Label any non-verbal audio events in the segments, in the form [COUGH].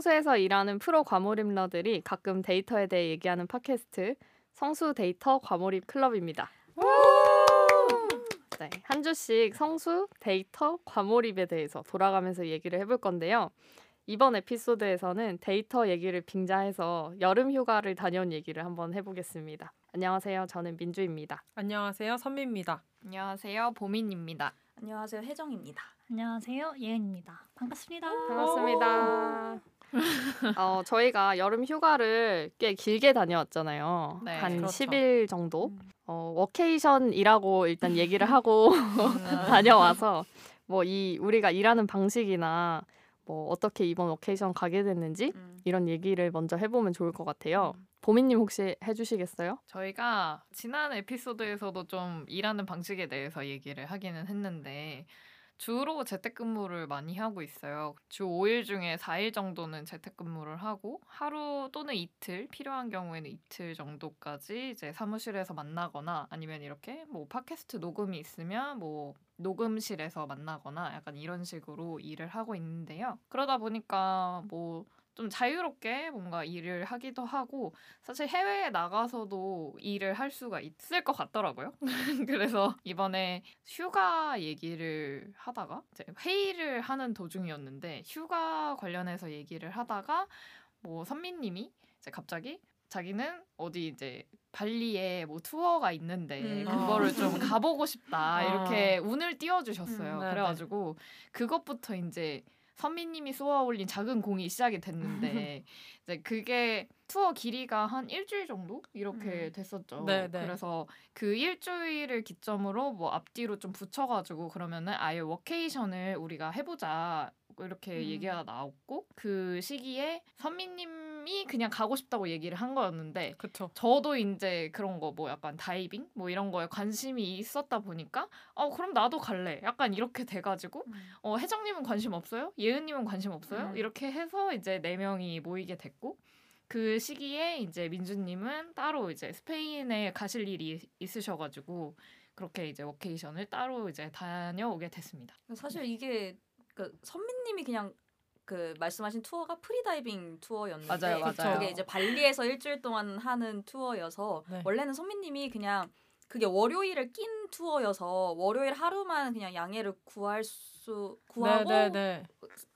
성수에서 일하는 프로 과몰입러들이 가끔 데이터에 대해 얘기하는 팟캐스트 성수 데이터 과몰입 클럽입니다. 네, 한 주씩 성수 데이터 과몰입에 대해서 돌아가면서 얘기를 해볼 건데요. 이번 에피소드에서는 데이터 얘기를 빙자해서 여름 휴가를 다녀온 얘기를 한번 해보겠습니다. 안녕하세요. 저는 민주입니다. 안녕하세요. 선미입니다. 안녕하세요. 보민입니다. 안녕하세요. 혜정입니다. 안녕하세요. 예은입니다. 반갑습니다. 반갑습니다. 어, 저희가 여름 휴가를 꽤 길게 다녀왔잖아요. 네, 한 그렇죠. 10일 정도. 음. 어, 워케이션이라고 일단 얘기를 [LAUGHS] 하고 다녀와서 뭐 이 우리가 일하는 방식이나 뭐 어떻게 이번 워케이션 가게 됐는지 음. 이런 얘기를 먼저 해보면 좋을 것 같아요. 보민님 혹시 해주시겠어요? 저희가 지난 에피소드에서도 좀 일하는 방식에 대해서 얘기를 하기는 했는데 주로 재택근무를 많이 하고 있어요. 주 5일 중에 4일 정도는 재택근무를 하고 하루 또는 이틀 필요한 경우에는 이틀 정도까지 이제 사무실에서 만나거나 아니면 이렇게 뭐 팟캐스트 녹음이 있으면 뭐 녹음실에서 만나거나 약간 이런 식으로 일을 하고 있는데요. 그러다 보니까 뭐 좀 자유롭게 뭔가 일을 하기도 하고 사실 해외에 나가서도 일을 할 수가 있을 것 같더라고요. [LAUGHS] 그래서 이번에 휴가 얘기를 하다가 이제 회의를 하는 도중이었는데 휴가 관련해서 얘기를 하다가 뭐 선미님이 이제 갑자기 자기는 어디 이제 발리에 뭐 투어가 있는데 음. 그거를 좀 가보고 싶다 아. [LAUGHS] 이렇게 운을 띄워주셨어요. 음, 네네. 그래가지고 그것부터 이제 선미님이 쏘아 올린 작은 공이 시작이 됐는데 [LAUGHS] 이제 그게 투어 길이가 한 일주일 정도 이렇게 음. 됐었죠. 네, 네. 그래서 그 일주일을 기점으로 뭐 앞뒤로 좀 붙여가지고 그러면은 아예 워케이션을 우리가 해보자 이렇게 음. 얘기가 나왔고 그 시기에 선미님이 그냥 가고 싶다고 얘기를 한 거였는데 그렇죠. 저도 이제 그런 거 뭐 약간 다이빙 뭐 이런 거에 관심이 있었다 보니까 어 그럼 나도 갈래 약간 이렇게 돼가지고 음. 어 혜정님은 관심 없어요 예은님은 관심 없어요 음. 이렇게 해서 이제 네 명이 모이게 됐고 그 시기에 이제 민주님은 따로 이제 스페인에 가실 일이 있으셔가지고 그렇게 이제 워케이션을 따로 이제 다녀오게 됐습니다. 사실 이게 그 선미님이 그냥 그 말씀하신 투어가 프리다이빙 투어였는데 맞아요, 맞아요. 그게 이제 발리에서 일주일 동안 하는 투어여서 네. 원래는 선미님이 그냥 그게 월요일을 낀 투어여서 월요일 하루만 그냥 양해를 구할 수 구하고 네네네.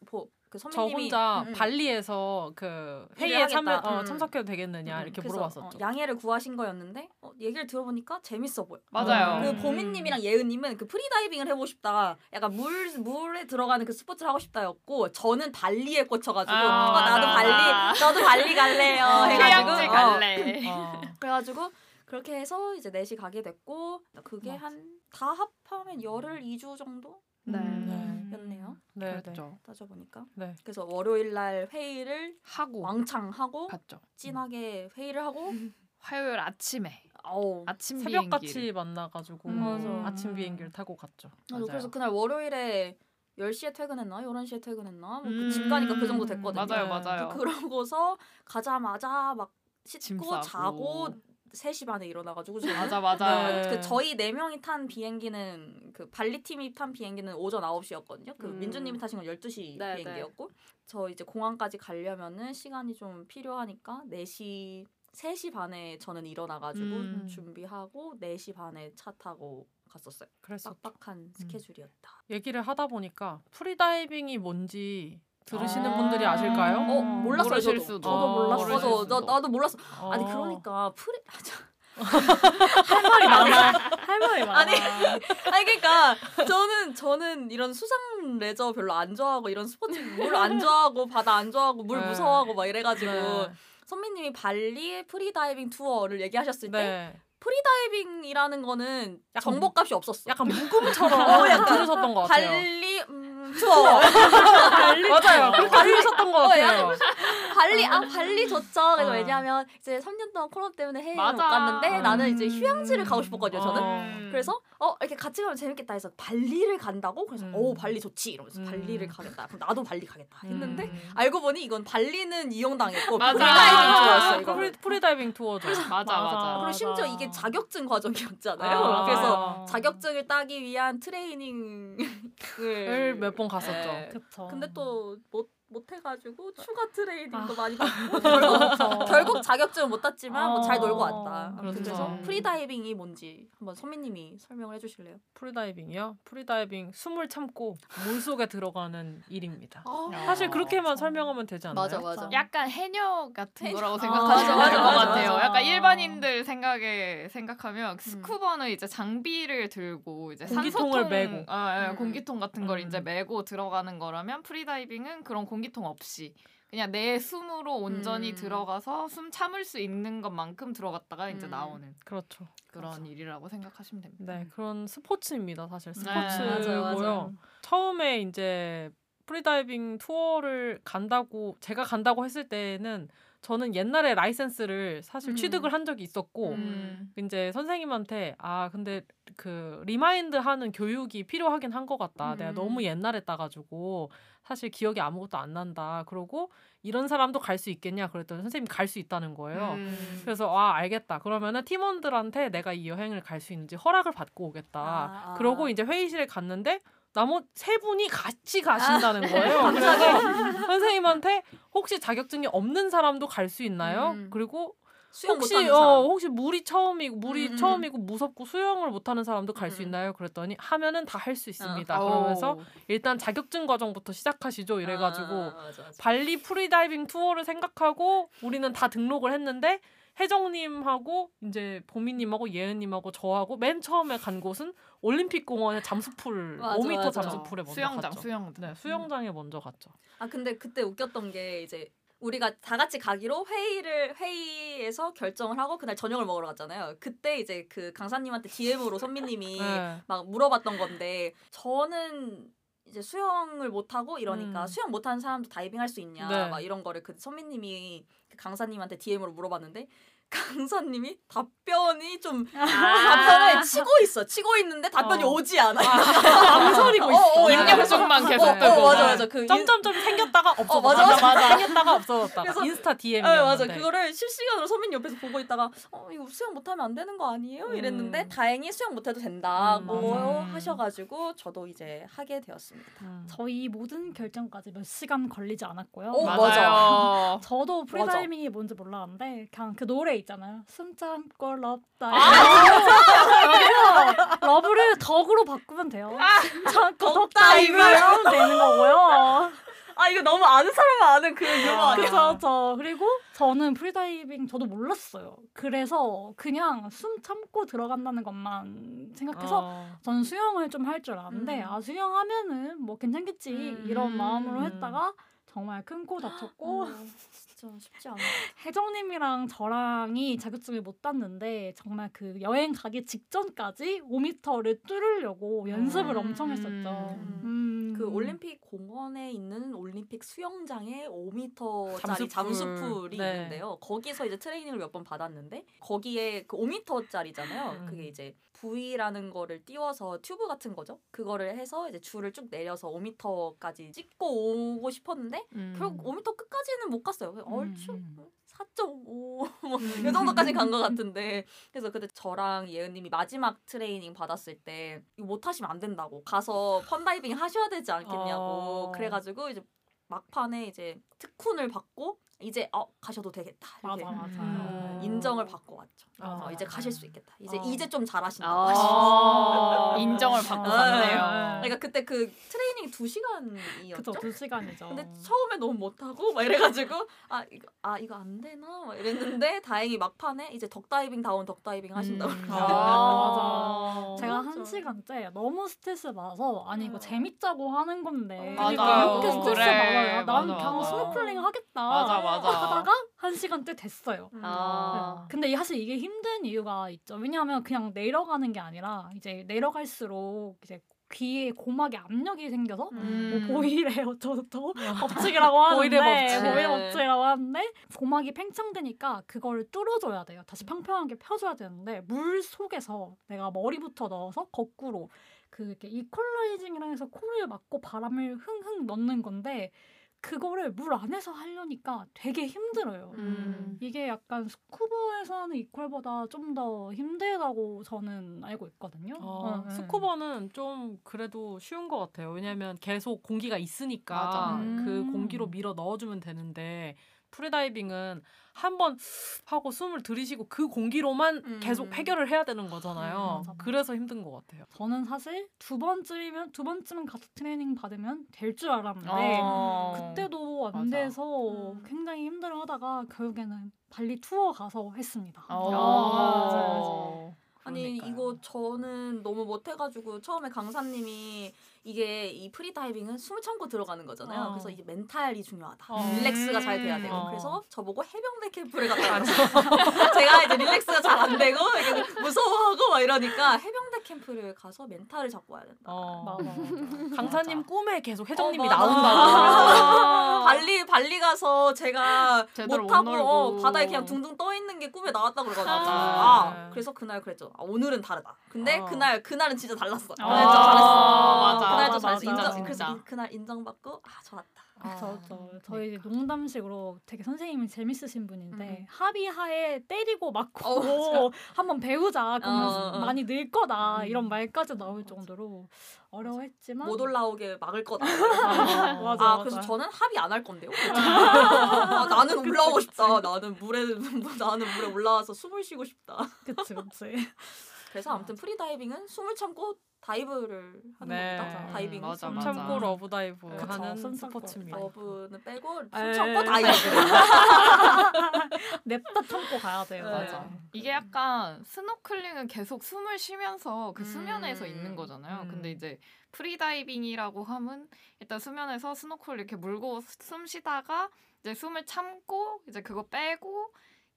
보- 그저 선미님이 혼자 음, 음. 발리에서 그 회의에 하겠다. 어, 음. 참석해도 되겠느냐 음, 이렇게 물어봤었죠. 어, 양해를 구하신 거였는데 어, 얘기를 들어보니까 재밌어 보여. 맞아요. 그 음. 보민님이랑 예은님은 그 프리다이빙을 해보고 싶다. 약간 물 물에 들어가는 그 스포츠를 하고 싶다였고 저는 발리에 꽂혀가지고 아, 어, 나도. 발리 나도 발리 갈래요. 어, 해가지고 휴양지 어, 갈래. 어. 그래가지고 그렇게 해서 이제 넷이 가게 됐고 그게. 한 다 합하면 열흘 2주 정도였네요. 네. 음. 네, 네. 그렇죠. 따져보니까. 네. 그래서 월요일 날 회의를 하고 왕창 하고 갔죠. 진하게 회의를 하고 [LAUGHS] 화요일 아침에 어우 아침 새벽 같이 비행기를. 만나가지고 음. 아침 비행기를 타고 갔죠. 맞아. 맞아요. 그래서 그날 월요일에 10시에 퇴근했나? 11시에 퇴근했나? 뭐 음. 집 가니까 그 정도 됐거든요. 맞아요, 네. 맞아요. 그러고서 가자마자 막짐 씻고. 자고 3시 반에 일어나가지고 저는 맞아 맞아. 네. 그 저희 네 명이 탄 비행기는 그 발리 팀이 탄 비행기는 오전 9시였거든요. 그 음. 민주님이 타신 건 12시 네, 비행기였고 저 이제 공항까지 가려면은 시간이 좀 필요하니까 4시 3시 반에 저는 일어나가지고 음. 준비하고 4시 반에 차 타고 갔었어요. 그래서 빡빡한 스케줄이었다. 얘기를 하다 보니까 프리다이빙이 뭔지 들으시는 아. 분들이 아실까요? 어 몰랐어요 저도. 수도. 저도 어, 몰랐어. 모르실 저, 나도 몰랐어. 어. 아니 그러니까 프리 아, 저- [LAUGHS] 할 말이 많아. 할 말이 많아. 아니 아니 그러니까 저는 저는 이런 수상 레저 별로 안 좋아하고 이런 스포츠 물 안 좋아하고 바다 안 좋아하고 물 네. 무서워하고 막 이래가지고 네. 선미님이 발리 프리다이빙 투어를 얘기하셨을 때 네. 프리다이빙이라는 거는 정보값이 없었어. 약간 묵음처럼 [LAUGHS] 어, 약간 들으셨던 것 같아요. 발리 음, 투어 [LAUGHS] 맞아요. 그렇게 들으셨던 것 어, 같아요. 발리 아 발리 좋죠. 그래서 어. 왜냐하면 이제 3년 동안 코로나 때문에 해외 못 맞아. 갔는데 나는 이제 음. 휴양지를 가고 싶었거든요. 저는. 어. 그래서 어 이렇게 같이 가면 재밌겠다 해서 발리를 간다고 그래서 음. 오 발리 좋지 이러면서 음. 발리를 가겠다. 그럼 나도 발리 가겠다 했는데 음. 알고 보니 이건 발리는 이용당했고. 프리다이빙 투어였어 아, 이거. 프리, 프리다이빙 투어죠. 맞아 맞아. 그리고 맞아. 심지어 이게 자격증 과정이었잖아요. 아, 그래서 아. 자격증을 따기 위한 트레이닝을 을몇번 갔었죠. 네. 그쵸. 근데 또 못 못 해가지고 추가 트레이닝도 아. 많이 받고 [LAUGHS] 결국, [LAUGHS] 결국 자격증은 못 땄지만 뭐 잘 놀고 어. 왔다. 아무튼 그렇죠. 그래서 음. 프리다이빙이 뭔지 한번 선미님이 설명을 해주실래요? 프리다이빙이요? 프리다이빙 숨을 참고 물 속에 들어가는 일입니다. 어. 사실 그렇게만 설명하면 되지 않나요? 맞아 맞아. 약간 해녀 같은 해녀. 거라고 아, 생각하시면 맞아, 될것 맞아, 같아요. 맞아. 약간 일반인들 생각에 생각하면 음. 스쿠버는 이제 장비를 들고 이제 공기통을 산소통, 메고. 아, 예, 음. 공기통 같은 걸 음. 이제 메고 들어가는 거라면 프리다이빙은 그런 공기 통 없이 그냥 내 숨으로 온전히 음. 들어가서 숨 참을 수 있는 것만큼 들어갔다가 이제 음. 나오는 그렇죠. 그런 일이라고 생각하시면 됩니다. 네, 그런 스포츠입니다. 사실 네, 스포츠고요. 맞아요. 처음에 이제 프리다이빙 투어를 간다고 제가 간다고 했을 때는 저는 옛날에 라이센스를 사실 음. 취득을 한 적이 있었고 음. 이제 선생님한테 아 근데 그 remind 하는 교육이 필요하긴 한 것 같다. 내가 음. 너무 옛날에 따가지고 사실 기억이 아무것도 안 난다. 그러고 이런 사람도 갈 수 있겠냐 그랬더니 선생님이 갈수 있다는 거예요. 음. 그래서 아 알겠다. 그러면은 팀원들한테 내가 이 여행을 갈 수 있는지 허락을 받고 오겠다. 아, 아. 그러고 이제 회의실에 갔는데 나머 세 분이 같이 가신다는 거예요. [LAUGHS] 그래서 선생님한테 혹시 자격증이 없는 사람도 갈 수 있나요? 음. 그리고 수영 혹시 못하는 어 사람. 혹시 물이 처음이고 물이 음, 음, 처음이고 무섭고 수영을 못하는 사람도 갈수 음. 있나요? 그랬더니 하면은 다 할 수 있습니다. 오. 그러면서 일단 자격증 과정부터 시작하시죠. 이래가지고 아, 맞아, 맞아. 발리 프리다이빙 투어를 생각하고 우리는 다 등록을 했는데 혜정님하고 이제 보미님하고 예은님하고 저하고 맨 처음에 간 곳은 올림픽 공원의 잠수풀 맞아, 5m 맞아. 잠수풀에 먼저 수영장, 갔죠. 수영장. 네, 수영장에 먼저 갔죠. 아 근데 그때 웃겼던 게 이제 우리가 다 같이 가기로 회의를 회의에서 결정을 하고 그날 저녁을 먹으러 갔잖아요. 그때 이제 그 강사님한테 DM으로 선미님이 [LAUGHS] 네. 막 물어봤던 건데 저는 이제 수영을 못 하고 이러니까 음. 수영 못 하는 사람도 다이빙 할 수 있냐 네. 막 이런 거를 그 선미님이 그 강사님한테 DM으로 물어봤는데 강사님이 답변이 좀 답변을 치고 있어 치고 있는데 답변이 어. 오지 않아. 망설이고 어, 있어. 어, 입력중만 계속 어, 뜨고. 어, 맞아 맞아 그 인- 점점점 생겼다가 없어졌다. 어, 맞아, 맞아. 생겼다가 없어졌다가 그래서- 인스타 DM이 네, 맞아. 그거를 실시간으로 선배님 옆에서 보고 있다가 어 이거 수영 못하면 안 되는 거 아니에요? 이랬는데 음. 다행히 수영 못해도 된다고 음, 맞아. 하셔가지고 저도 이제 하게 되었습니다. 음. 저희 모든 결정까지 몇 시간 걸리지 않았고요. 오, 맞아요. [LAUGHS] 저도 프리다이빙이 뭔지 몰랐는데 그냥 그 노래 있잖아요. 숨 참고 love 다. 그래서 love를 duck으로 바꾸면 돼요. 숨 참고 duck diving 하면 되는 거고요. 아 이거 너무 아는 사람만 아는 그 유머 아니야? 그쵸, 저 그리고 저는 프리다이빙 저도 몰랐어요. 그래서 그냥 숨 참고 들어간다는 것만 생각해서 어. 저는 수영을 좀 할 줄 아는데 음. 아 수영하면은 뭐 괜찮겠지 음. 이런 마음으로 했다가 정말 큰 코 다쳤고 어, [LAUGHS] 진짜 쉽지 않아. [LAUGHS] 혜정님이랑 저랑이 자격증을 못 땄는데 정말 그 여행 가기 직전까지 5m를 뚫으려고 연습을 음. 엄청 했었죠. 음. 음. 그 올림픽 공원에 있는 올림픽 수영장에 5m짜리 잠수풀. 잠수풀이 네. 있는데요. 거기서 이제 트레이닝을 몇 번 받았는데 거기에 그 5m짜리잖아요. 음. 그게 이제 V라는 거를 띄워서 튜브 같은 거죠. 그거를 해서 이제 줄을 쭉 내려서 5m까지 찍고 오고 싶었는데 음. 결국 5m 끝까지는 못 갔어요. 얼추 음. 4.5 뭐이 정도까지 간 것 같은데 그래서 그때 저랑 예은님이 마지막 트레이닝 받았을 때 이거 못 하시면 안 된다고 가서 펀다이빙 하셔야 되지 않겠냐고 어. 그래가지고 이제 막판에 이제 특훈을 받고 이제 어 가셔도 되겠다 이렇게 맞아 맞아. 음. 인정을 받고 왔죠. 아. 그래서 이제 가실 수 있겠다. 이제 어. 이제 좀 잘하신다고 아. [LAUGHS] 인정을 받고 아. 갔네요. 그러니까 그때 그 트레이닝 2 시간이었죠. 그쵸 두 시간이죠. 근데 처음에 너무 못하고 막 이래가지고 아 이거 아 이거 안 되나 막 이랬는데 다행히 막판에 이제 duck diving 다운 duck diving 하신다고 음. 아, 제가 맞아. 한 시간째 너무 스트레스 받아서 아니 이거 어. 재밌자고 하는 건데 맞아. 이렇게 스트레스 그래. 받아요. 난 맞아, 그냥 맞아. 스노클링 하겠다. 맞아 맞아. 하다가 한 시간째 됐어요. 음. 아. 근데 사실 이게 힘든 이유가 있죠. 왜냐하면 그냥 내려가는 게 아니라 이제 내려갈수록 이제 귀에 고막에 압력이 생겨서 음. 뭐 보일의 [LAUGHS] 어쩌고저쩌고 법칙이라고 하는데 보일의 법칙. 보일의 법칙 이라고 하는데 고막이 팽창되니까 그걸 뚫어줘야 돼요. 다시 평평하게 펴줘야 되는데 물 속에서 내가 머리부터 넣어서 거꾸로 그 이렇게 이퀄라이징이라 해서 코를 막고 바람을 흥흥 넣는 건데 그거를 물 안에서 하려니까 되게 힘들어요. 음. 이게 약간 스쿠버에서 하는 이퀄보다 좀 더 힘들다고 저는 알고 있거든요. 어, 응, 응. 스쿠버는 좀 그래도 쉬운 것 같아요. 왜냐하면 계속 공기가 있으니까 맞아. 그 음. 공기로 밀어 넣어주면 되는데 프리다이빙은 한 번 하고 숨을 들이쉬고 그 공기로만 음. 계속 해결을 해야 되는 거잖아요. 음. 그래서 힘든 것 같아요. 저는 사실 두 번쯤이면 두 번쯤은 가서 트레이닝 받으면 될 줄 알았는데 어. 그때도 안 맞아. 돼서 음. 굉장히 힘들어하다가 결국에는 발리 투어 가서 했습니다. 어. 맞아요, 아니. 이거 저는 너무 못해가지고 처음에 강사님이 이게 이 프리다이빙은 숨을 참고 들어가는 거잖아요. 어. 그래서 이제 멘탈이 중요하다. 어. relax가 잘 돼야 되고 어. 그래서 저보고 해병대 캠프를 갔다 왔어요. [LAUGHS] 제가 이제 relax가 잘 안 되고 무서워하고 막 이러니까 해병대 캠프를 가서 멘탈을 잡고 와야 된다. 어. 맞아, 맞아. 강사님 꿈에 계속 회장님이 어, 맞아. 나온다고. [LAUGHS] 발리 발리 가서 제가 못 놀고. 어, 바다에 그냥 둥둥 떠 있는 게 꿈에 나왔다 그래가지고 아. 아, 그래서 그날 그랬죠. 아, 오늘은 다르다. 근데 어. 그날 그날은 진짜 달랐어. 아, 그날 진짜 잘했어. 맞아. 그날 좀 잘했어. 인정. 그래서. 인- 그날 인정받고 아 좋았다. 저, 저, 아, 저희 그러니까. 농담식으로 되게 선생님이 재밌으신 분인데 음. 합의하에 때리고 맞고 어, 맞아. [LAUGHS] 한번 배우자 그러면 어, 어. 많이 늘 거다 음. 이런 말까지 나올 정도로 어려워했지만 못 올라오게 막을 거다. [LAUGHS] 맞아, 맞아, 아 맞아. 그래서 저는 합의 안 할 건데요. [LAUGHS] 아, 나는 올라오고 싶다. 나는 물에 나는 물에 올라와서 숨을 쉬고 싶다. 그치 그치 그래서 아무튼 프리다이빙은 숨을 참고 dive를 하는 네. 겁니다. 다이빙은 맞아, 숨 맞아. 참고 love dive 그쵸, 하는. 스포츠입니다. love는 빼고. 숨 참고 dive. [LAUGHS] 냅다 참고 가야 돼요. 네. 맞아. 이게 약간 스노클링은 계속 숨을 쉬면서 그 음. 수면에서 있는 거잖아요. 음. 근데 이제 프리다이빙이라고 하면 일단 수면에서 스노클 이렇게 물고 숨 쉬다가 이제 숨을 참고 이제 그거 빼고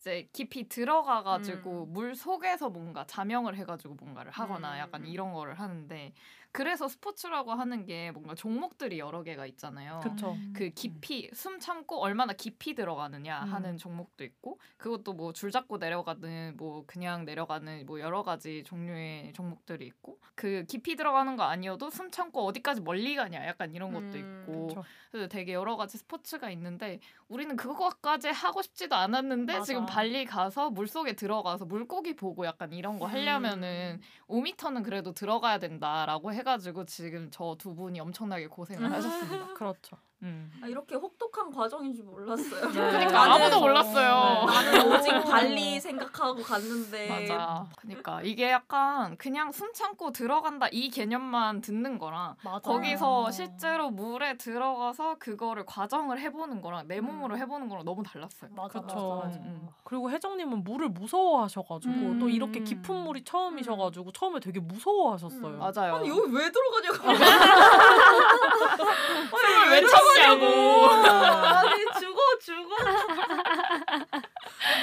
이제 깊이 들어가 가지고 음. 물 속에서 뭔가 잠영을 해 가지고 뭔가를 하거나 음. 약간 이런 거를 하는데 그래서 스포츠라고 하는 게 뭔가 종목들이 여러 개가 있잖아요. 그쵸. 그 깊이 숨 참고 얼마나 깊이 들어가느냐 음. 하는 종목도 있고 그것도 뭐 줄 잡고 내려가는 뭐 그냥 내려가는 뭐 여러 가지 종류의 종목들이 있고 그 깊이 들어가는 거 아니어도 숨 참고 어디까지 멀리 가냐 약간 이런 것도 음, 있고. 그래서 되게 여러 가지 스포츠가 있는데 우리는 그거까지 하고 싶지도 않았는데 맞아. 지금 발리 가서 물 속에 들어가서 물고기 보고 약간 이런 거 하려면은 5미터는 그래도 들어가야 된다라고 해가지고 지금 저 두 분이 엄청나게 고생을 하셨습니다. 그렇죠. 음. 아, 이렇게 혹독한 과정인 줄 몰랐어요. [LAUGHS] 그러니까 나는- 아무도 몰랐어요. 나는 오직 [LAUGHS] 발리 생각하고 갔는데 맞아. 그러니까 이게 약간 그냥 숨 참고 들어간다 이 개념만 듣는 거랑 맞아. 거기서 실제로 물에 들어가서 그거를 과정을 해보는 거랑 내 몸으로 해보는 거랑 너무 달랐어요. 맞아 그쵸. 맞아 맞아. 음. 그리고 혜정님은 물을 무서워하셔가지고 음. 또 이렇게 깊은 물이 처음이셔가지고 처음에 되게 무서워하셨어요. 음. 맞아요. 아니 여기 왜 들어가냐고. 숨을 [LAUGHS] 왜 참냐고. 아니 죽어 죽어.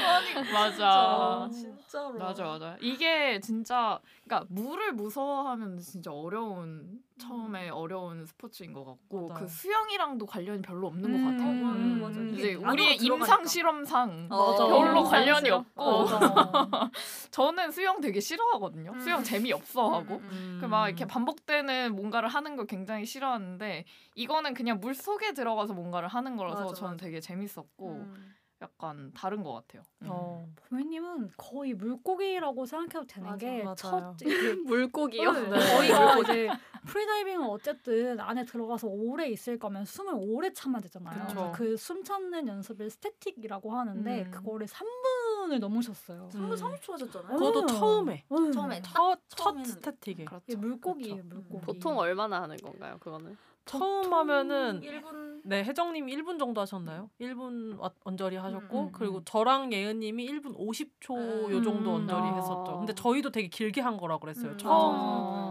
아니 맞아. 진짜, 진짜로. 맞아 맞아. 이게 진짜 그러니까 물을 무서워하면 진짜 어려운 처음에 어려운 스포츠인 것 같고 맞아요. 그 수영이랑도 관련이 별로 없는 음, 것 같아요. 음, 맞아. 이제 이게 안으로 우리의. 임상 실험상 어, 맞아. 별로 임상 관련이. 없고 맞아. [LAUGHS] 저는 수영 되게 싫어하거든요. 음. 수영 재미 없어 하고. 음, 음, 그막 이렇게 반복되는 뭔가를 하는 걸 굉장히 싫어하는데 이거는 그냥 물 속에 들어가서 뭔가를 하는 거라서 맞아, 저는 맞아. 되게 재밌었고 음. 약간 다른 것 같아요. 음. 어. 보미님은 거의 물고기라고 생각해도 되는 맞아, 게 맞아요. 첫 [LAUGHS] 이렇게 물고기요? 네. 저희가 이제 프리다이빙은 어쨌든 안에 들어가서 오래 있을 거면 숨을 오래 참아야 되잖아요. 그쵸. 그숨 참는 연습을 static이라고 하는데 음. 그거를 3분을 넘으셨어요. 3분 음. 30초 하셨잖아요. 그것도 음. 처음에 음. 처음에 첫, 첫 static에 그렇죠. 물고기예요, 그쵸. 물고기. 보통 얼마나 하는 건가요, 그거는? 처음 하면은 1분 네 혜정님이 1분 정도 하셨나요? 1분 와- 언저리 하셨고 음, 음, 그리고 음. 저랑 예은님이 1분 50초 요 정도 음. 언저리 아. 했었죠. 근데 저희도 되게 길게 한 거라 그랬어요. 음, 처음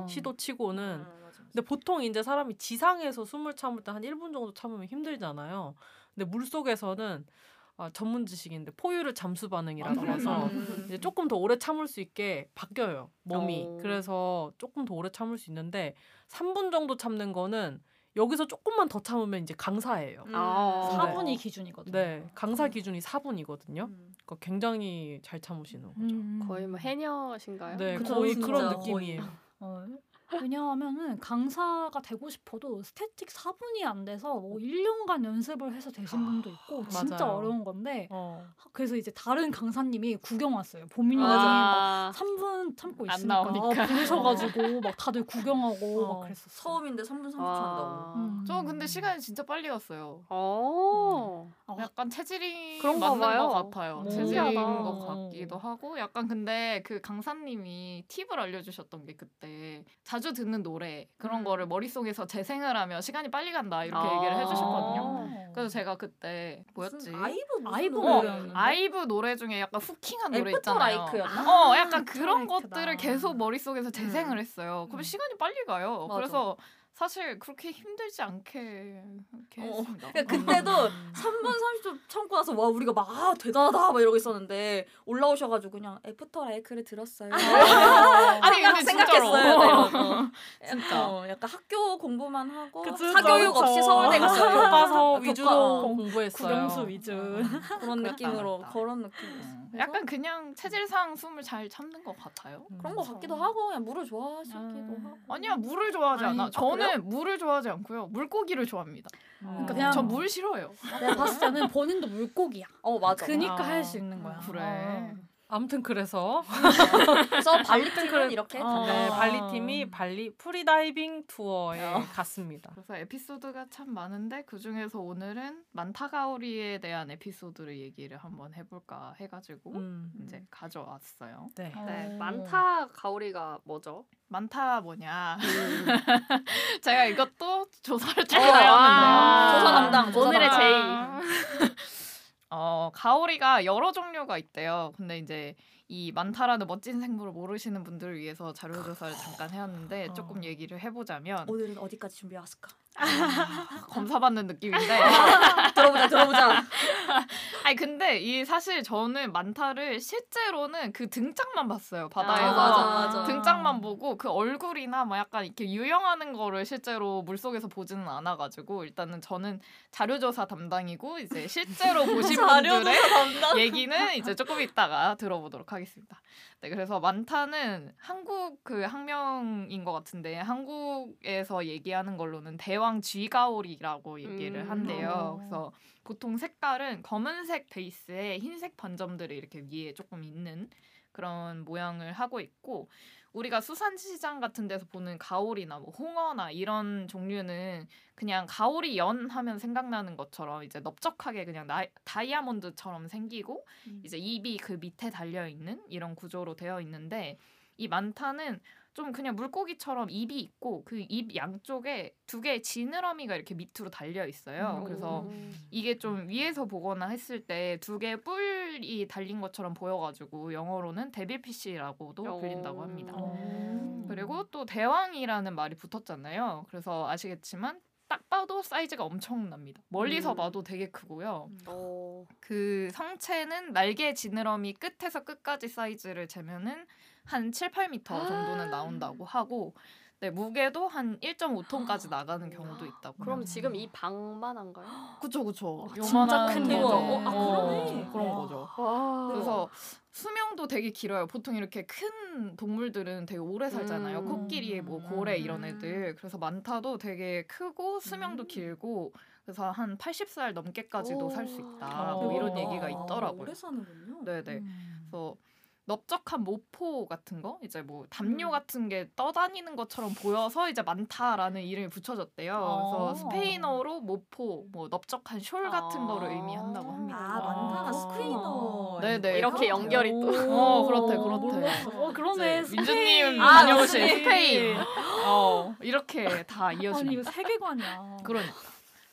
맞아. 시도 치고는. 음, 맞아, 맞아. 근데 보통 이제 사람이 지상에서 숨을 참을 때 한 1분 정도 참으면 힘들잖아요. 근데 물 속에서는 아, 전문 지식인데 포유류 잠수 반응이라 그래서. 음. 이제 조금 더 오래 참을 수 있게 바뀌어요 몸이. 어. 그래서 조금 더 오래 참을 수 있는데 3분 정도 참는 거는 여기서 조금만 더 참으면 이제 강사예요. 음. 아. 4분이 기준이거든요. 네, 강사 기준이 4분이거든요. 음. 그러니까 굉장히 잘 참으시는 거죠. 음. 거의 뭐 해녀신가요? 네, 그쵸, 거의 진짜 그런. 느낌이에요. 어. 왜냐하면은 강사가 되고 싶어도 static 4분이 안 돼서 뭐 1년간 연습을 해서 되신 분도 있고 진짜 맞아요. 어려운 건데 어. 그래서 이제 다른 강사님이 구경 왔어요. 보미님이 아. 3분 참고 안 있으니까 나오니까. 부르셔가지고 막 다들 구경하고 어. 막 그랬었어. 처음인데 3분 30초 아. 한다고. 음. 저 근데 시간이 진짜 빨리 갔어요. 어. 어, 약간 체질이 그런가 맞는 봐요. 것 같아요. 오. 체질인. 것 같기도 하고 약간 근데 그 강사님이 팁을 알려주셨던 게 그때 자주 듣는 노래 그런 음. 거를 머릿속에서 재생을 하면 시간이 빨리 간다 이렇게 아. 얘기를 해주셨거든요. 어. 그래서 제가 그때 뭐였지? 아이브 아이브 노래? 아이브 노래 중에 약간 hooking한 노래 있잖아요. Like였나? 어, 약간 그런 After Like다. 것들을 계속 머릿속에서 재생을 음. 했어요. 그럼 음. 시간이 빨리 가요. 맞아. 그래서 사실 그렇게 힘들지 않게 이렇게 어. 했습니다. 그러니까 그때도 3분 30초 참고 나서 와 우리가 막 아, 대단하다 막 이러고 있었는데 올라오셔가지고 그냥 After Like를 들었어요. [LAUGHS] 아니 생각, 근데 생각했어요. 네, 어. [LAUGHS] 진짜. 어, 약간 학교 공부만 하고 그쵸, 사교육 그쵸. 없이 서울대 갔어요. 교과서 아, 위주로 어. 공부했어요. 국영수 위주. 그런 느낌으로 그랬다. 그런 느낌이었어. 음. 약간 그냥 체질상 숨을 잘 참는 것 같아요. 그런 거 같기도 하고 그냥 물을 좋아하시기도 아. 하고. 아니야 물을 좋아하지 아니, 않아. 아, 저는 그래요? 물을 좋아하지 않고요. 물고기를 좋아합니다. 그러니까 그냥 전 물 싫어요. 내가 봤을 때는 본인도 물고기야. 어 맞아. 그니까 아. 할수 있는 거야. 그래. 아 무튼 그래서 그래서 발리팀은 그래- 이렇게 어. 네, 아. 발리 팀이 발리 프리다이빙 투어에 어. 갔습니다. 그래서 에피소드가 참 많은데 그 중에서 오늘은 만타가오리에 대한 에피소드를 얘기를 한번 해볼까 해가지고 음. 이제 가져왔어요. 네. 네, 어. 만타 가오리가 뭐죠? 만타 뭐냐? [LAUGHS] 제가 이것도 조사를 좀 어, 해봤는데요. 아. 조사 담당, 오늘의 담당. [LAUGHS] 어 가오리가 여러 종류가 있대요. 근데 이제 이 만타라는 멋진 생물을 모르시는 분들을 위해서 자료 조사를 잠깐 해왔는데 어. 조금 얘기를 해보자면 오늘은 어디까지 준비해왔을까? [LAUGHS] 검사받는 느낌인데 들어보자 들어보자. [LAUGHS] 아니 근데 이 사실 저는 만타를 실제로는 그 등짝만 봤어요 바다에서 아, 맞아, 맞아. 등짝만 보고 그 얼굴이나 뭐 약간 이렇게 유영하는 거를 실제로 물 속에서 보지는 않아가지고 일단은 저는 자료 조사 담당이고 이제 실제로 [LAUGHS] 보신 분들의 담당. 얘기는 이제 조금 이따가 들어보도록 하겠습니다. 네, 그래서 만타는 한국 그 학명인 것 같은데 한국에서 얘기하는 걸로는 대왕 쥐가오리라고 얘기를 음. 한대요. 어. 그래서 보통 색깔은 검은색 베이스에 흰색 반점들이 이렇게 위에 조금 있는 그런 모양을 하고 있고 우리가 수산시장 같은 데서 보는 가오리나 뭐 홍어나 이런 종류는 그냥 가오리 연 하면 생각나는 것처럼 이제 넓적하게 그냥 나, 다이아몬드처럼 생기고 음. 이제 입이 그 밑에 달려 있는 이런 구조로 되어 있는데 이 만타는 좀 그냥 물고기처럼 입이 있고 그 입 양쪽에 두 개의 지느러미가 이렇게 밑으로 달려 있어요. 음. 그래서 음. 이게 좀 위에서 보거나 했을 때 두 개의 뿔이 달린 것처럼 보여가지고 영어로는 데빌피쉬라고도 어. 불린다고 합니다. 어. 그리고 또 대왕이라는 말이 붙었잖아요. 그래서 아시겠지만 딱 봐도 사이즈가 엄청납니다. 멀리서 음. 봐도 되게 크고요. 어. 그 성체는 날개 지느러미 끝에서 끝까지 사이즈를 재면은 한 7, 8m 정도는 나온다고 하고 네, 무게도 한 1.5ton까지 나가는 경우도 있다고. 그럼. 지금 이 방만한가요? [GASPS] 그쵸 그쵸. 아, 진짜 큰 거죠. 거. 어, 아, 그러네. 그런 와. 거죠. 와. 그래서 수명도 되게 길어요. 보통 이렇게 큰 동물들은 되게 오래 살잖아요. 음. 코끼리, 뭐 고래 이런 음. 애들. 그래서 많다도 되게 크고 수명도 음. 길고 그래서 한 80살 넘게까지도 살 수 있다. 오. 뭐 이런 대박이다. 얘기가 있더라고요. 오래 사는군요. 네네. 음. 그래서 넓적한 모포 같은 거 이제 뭐 담요 음. 같은 게 떠다니는 것처럼 보여서 이제 많다라는 이름이 붙여졌대요. 어. 그래서 스페인어로 모포, 뭐 넓적한 숄 같은 아. 거를 의미한다고 합니다. 아 만타가 아. 스페인어. 네네. 이렇게. 연결이 또. 어, 그렇대, 그렇대. 어, 그러네. 민주님 아, 다녀오신 스페인. 스페인. 어, 이렇게 다 아니 이거. 세계관이야. 그러니까.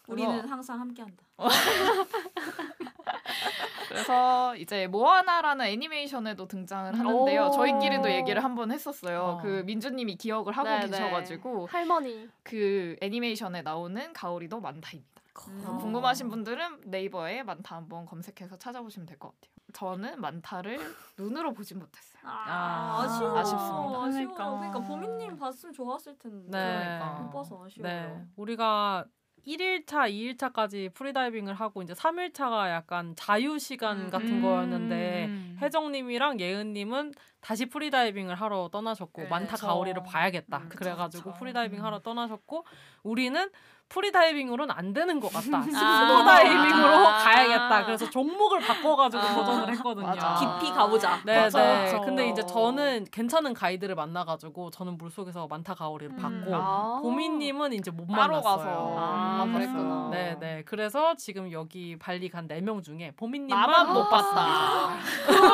우리는 항상 함께한다. [LAUGHS] 그래서 이제 모아나라는 애니메이션에도 등장을 하는데요. 오. 저희끼리도 얘기를 한번 했었어요. 어. 그 민주님이 기억을 하고 네네. 계셔가지고 할머니. 그 애니메이션에 나오는 가오리도 많다입니다. 아. 궁금하신 분들은 네이버에 많다 한번 검색해서 찾아보시면 될 것 같아요. 저는 많다를 눈으로 보진 못했어요. 아, 아, 아쉬워. 아쉽습니다. 아쉬워. 그러니까. 그러니까 봤으면 좋았을 텐데. 네. 그러니까. 못 봐서 아쉬워요. 네. 우리가 1일차, 2일차까지 프리다이빙을 하고 이제 3일차가 약간 자유 시간 같은 음. 거였는데 혜정님이랑 예은님은 다시 프리다이빙을 하러 떠나셨고 네, 만타 저- 가오리를 봐야겠다. 음, 그래가지고 그쵸. 프리다이빙 음. 하러 떠나셨고 우리는 프리다이빙으로는 안 되는 것 같다. 스쿠버 아. 다이빙으로 아. 가야겠다. 그래서 종목을 바꿔가지고 아. 도전을 했거든요. 맞아. 깊이 가보자. 네, 맞아, 네. 맞아. 근데 이제 저는 괜찮은 가이드를 만나가지고 저는 물속에서 만타 가오리를 음. 봤고 아. 보미님은 이제 못 따로 만났어요. 가서. 아, 음. 그랬구나. 네, 네. 그래서 지금 여기 발리 간 네 명 중에 보미님만 나만 못못 봤다. [LAUGHS]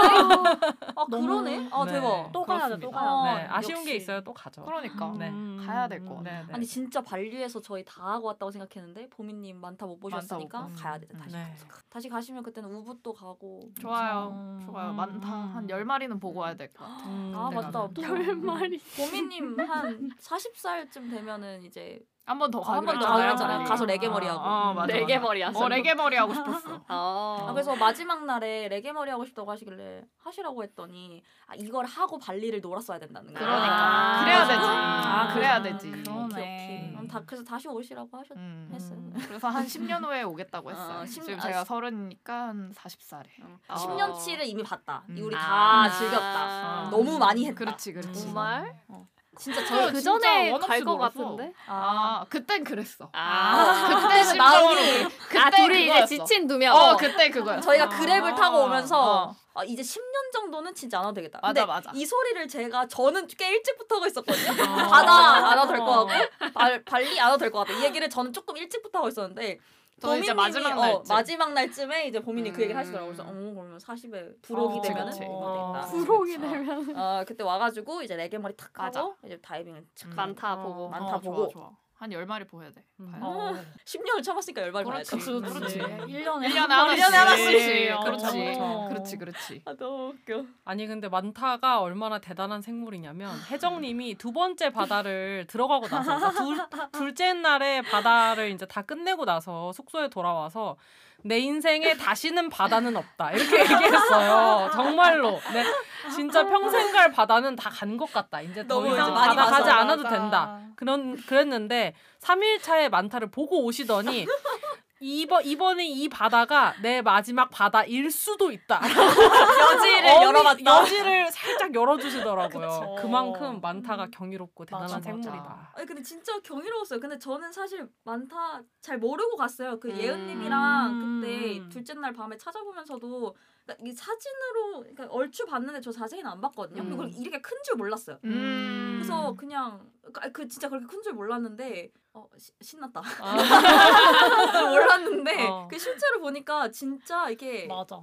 아 그러네. 아 네. 대박. 또 가야 돼, 또 그렇습니다. 가야 돼. 네, 아쉬운 게 역시. 있어요. 또 가죠. 그러니까 네. 가야 될것 같아. 네, 네. 아니 진짜 발리에서 저희 다 하고 왔다고 생각했는데 보미님 많다 못 보셨으니까 못 가야 돼 다시. 네. 다시 가시면 그때는 우붓 도 가고. 좋아요. 음. 좋아요. 많다. 한 열 마리는 보고 와야 될 것 같아. 음, 아 네. 맞다. 열 마리. 보미님 한 40살쯤 되면은 이제 한 번더 아, 한번 가기로 더 했잖아요. 가기로 했잖아요. 가서 레게 아, 머리 하고. 아, 맞아, 레게. 머리 하셨 어 레게 머리 하고 싶었어. [LAUGHS] 아. 아, 그래서 마지막 날에 레게 머리 하고 싶다고 하시길래 하시라고 했더니 아, 이걸 하고 발리를 놀았어야 된다는 거예요. 그러니까 아. 그래야 되지. 아, 그래야 되지. 그러네. 오케이, 다 그래서 다시 오시라고 하셨. 음. 했어요. 그래서 한 10년 후에 오겠다고 [LAUGHS] 했어요. 어, 십- 지금 아, 제가 시- 서른이니까 한 40살에. 어. 10년치를 이미 봤다. 음. 우리 아. 다 즐겼다. 아. 너무 많이 했다. 그렇지, 그렇지. 정말? 진짜 저 저희 그 진짜 전에 갈 것. 같은데. 아, 그땐 그랬어. 아. 그때 그때는 마음이 그때 아 둘이 이제. 지친 두 명. 어, 그때 그거야. 저희가 그랩을 타고 오면서 어. 아, 이제 10년 정도는 진짜 안 와도 되겠다. 맞아, 근데 맞아. 이 소리를 제가 저는 꽤 일찍부터 하고 있었거든요. 어. 바다 안 와도 될 것 같고 발, 발리 안 와도 될 것 같다. 이 얘기를 저는 조금 일찍부터 하고 있었는데 저는 이제 마지막 어, 날쯤. 마지막 날쯤에 이제 보민이 그 얘기를 음. 하시더라고요. 그래서 어 그러면 40에 불혹이 어, 되면은. 어. 부록이 되면 어 그때 와가지고 이제 레게 머리 탁 맞아. 하고 이제 다이빙을 착 음. 많다 어. 보고. 많다 어, 보고. 한 열 마리 보여야 돼. 음. 봐야 돼. 어. 10년을 참았으니까 열발 봐야지. 그렇지, 그렇지. 1년에 1년에 하나씩. 하나씩. 어. 그렇지. 어. 그렇지, 그렇지. 아 너무 웃겨. 아니 근데 만타가 얼마나 대단한 생물이냐면 혜정 님이 두 번째 바다를 들어가고 나서 그러니까 둘, 둘째 날에 바다를 이제 다 끝내고 나서 숙소에 돌아와서 내 인생에 다시는 바다는 없다. 이렇게 얘기했어요. 정말로. 네. 진짜 평생 갈 바다는 다 간 것 같다. 이제 더 이상 바다 가지. 않아도. 된다. 그런 그랬는데 3일 차에 만타를 보고 오시더니 이번 이번에 이 바다가 내 마지막 바다일 수도 있다. [LAUGHS] 여지를 어미- 열어봤다. 여지를 살짝 열어주시더라고요. 그만큼 만타가 경이롭고 대단한 맞아, 맞아. 생물이다. 아니 근데 진짜 경이로웠어요. 근데 저는 사실 많다 잘 모르고 갔어요. 그 음. 예은님이랑 그때 음. 둘째 날 밤에 찾아보면서도 그러니까 이 사진으로 그러니까 얼추 봤는데 저 자세히는 안 봤거든요. 음. 그리고 이렇게 큰 줄 몰랐어요. 음. 그래서 그냥 그- 그 진짜 그렇게 큰 줄 몰랐는데 어 시- 신났다. 아, [LAUGHS] 몰랐는데 어. 그 실제로 보니까 진짜 이게 맞아.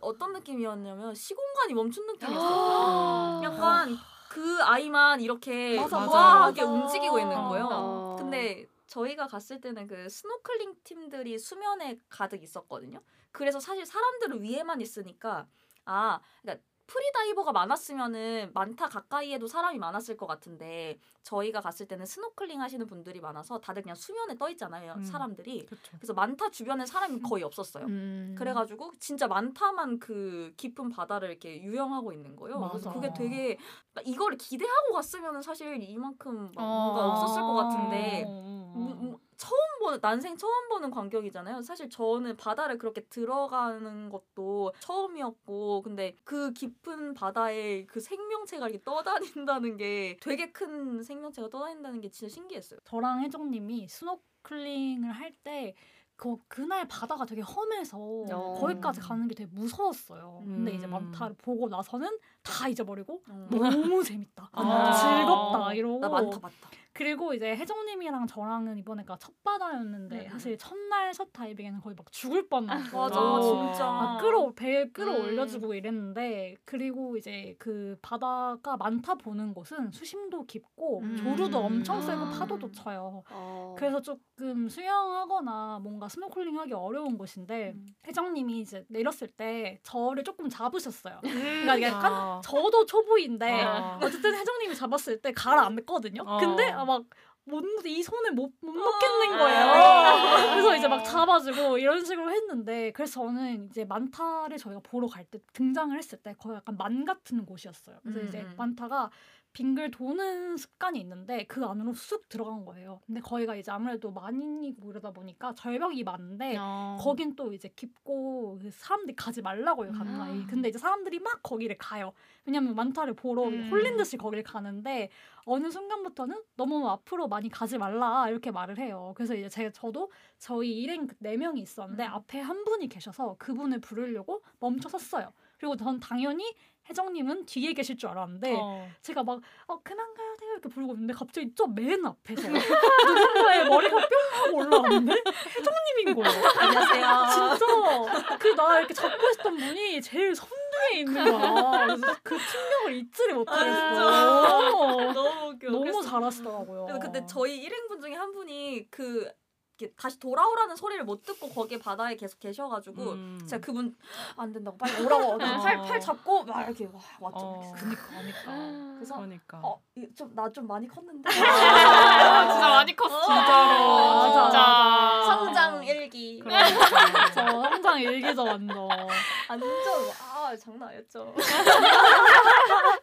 어떤 느낌이었냐면 시공간이 멈춘 느낌이었어요. 아. [GASPS] 약간 그 아이만 이렇게. 우아하게. 움직이고 있는 거예요. 어. 근데 저희가 갔을 때는 그 스노클링 팀들이 수면에 가득 있었거든요. 그래서 사실 사람들은 위에만 있으니까 아, 그러니까 프리다이버가 많았으면은 만타 가까이에도 사람이 많았을 것 같은데 저희가 갔을 때는 스노클링 하시는 분들이 많아서 다들 그냥 수면에 떠 있잖아요. 음. 사람들이. 그쵸. 그래서 만타 주변에 사람이 [LAUGHS] 거의 없었어요. 음. 그래가지고 진짜 많다만 그 깊은 바다를 이렇게 유영하고 있는 거예요. 그래서 맞아. 그게 되게 이걸 기대하고 갔으면 사실 이만큼 막 어. 뭔가 없었을 것 같은데. 뭐- 뭐 처음 보는 난생 처음 보는 광경이잖아요. 사실 저는 바다를 그렇게 들어가는 것도 처음이었고 근데 그 깊은 바다에 그 생명체가 이렇게 떠다닌다는 게 되게 큰 생명체가 떠다닌다는 게 진짜 신기했어요. 저랑 혜정님이 스노클링을 할때 그, 그날 바다가 되게 험해서 어. 거기까지 가는 게 되게 무서웠어요. 근데 이제 음. 만타를 보고 나서는 다 잊어버리고 어. 너무 재밌다. 아. 즐겁다 이러고 나 만타 봤다. 그리고 이제 혜정님이랑 저랑은 이번에가 첫 바다였는데 음. 사실 첫날 첫 다이빙에는 거의 막 죽을 뻔했고 맞아 어. 진짜. 막 끌어 배 음. 끌어올려주고 이랬는데 그리고 이제 그 바다가 만타 보는 곳은 수심도 깊고 음. 조류도 엄청 세고 아. 파도도 쳐요. 어. 그래서 조금 수영하거나 뭔가 스노클링하기 어려운 곳인데 음. 혜정님이 이제 내렸을 때 저를 조금 잡으셨어요. 음. 그러니까 약간 아. 저도 초보인데 어. 어쨌든 혜정님이 잡았을 때 가라앉거든요. 어. 근데 아, 막 못, 이 손을 못, 못 놓겠는 아. 거예요. 그래서 이제 막 잡아주고 이런 식으로 했는데 그래서 저는 이제 만타를 저희가 보러 갈 때 등장을 했을 때 거의 약간 만 같은 곳이었어요. 그래서 음, 이제 음. 만타가 빙글 도는 습관이 있는데 그 안으로 쑥 들어간 거예요. 근데 거기가 이제 아무래도 만인이고 이러다 보니까 절벽이 많은데 어. 거긴 또 이제 깊고 그 사람들이 가지 말라고요 가까이. 음. 근데 이제 사람들이 막 거기를 가요. 왜냐면 만타를 보러 음. 홀린 듯이 거기를 가는데 어느 순간부터는 너무 앞으로 많이 가지 말라 이렇게 말을 해요. 그래서 이제 제 저도 저희 일행 네 명이 있었는데 음. 앞에 한 분이 계셔서 그분을 부르려고 멈춰 섰어요. 그리고 전 당연히 혜정님은 뒤에 계실 줄 알았는데 어. 제가 막 어, 그만 가야 돼요 이렇게 부르고 있는데 갑자기 저 맨 앞에서 [LAUGHS] 누군가의 머리가 뿅 하고 올라왔는데 혜정님인 거예요. 안녕하세요. 진짜 그 나 이렇게 잡고 있었던 분이 제일 선두에 있는 거야. 그래서 그 충격을 잊지를 못하겠어. 너무 웃겨. 너무 그래서- 잘하시더라고요. 그래서 그때 저희 일행분 중에 한 분이 그 이렇게 다시 돌아오라는 소리를 못 듣고 거기에 바다에 계속 계셔가지고 음. 제가 그분 안 된다고 빨리 오라고 팔, 어. 팔 잡고 막 이렇게 와, 왔죠. 어. 그니까 그니까. [GASPS] 그래서 그러니까. 어, 좀나 좀 많이 컸는데 [LAUGHS] 아, 진짜 많이 컸어. 진짜로. 맞아, 진짜. 맞아. 성장 일기 그러니까. 저 항상 일기죠 완전. 완전 아 장난 아니었죠. [LAUGHS]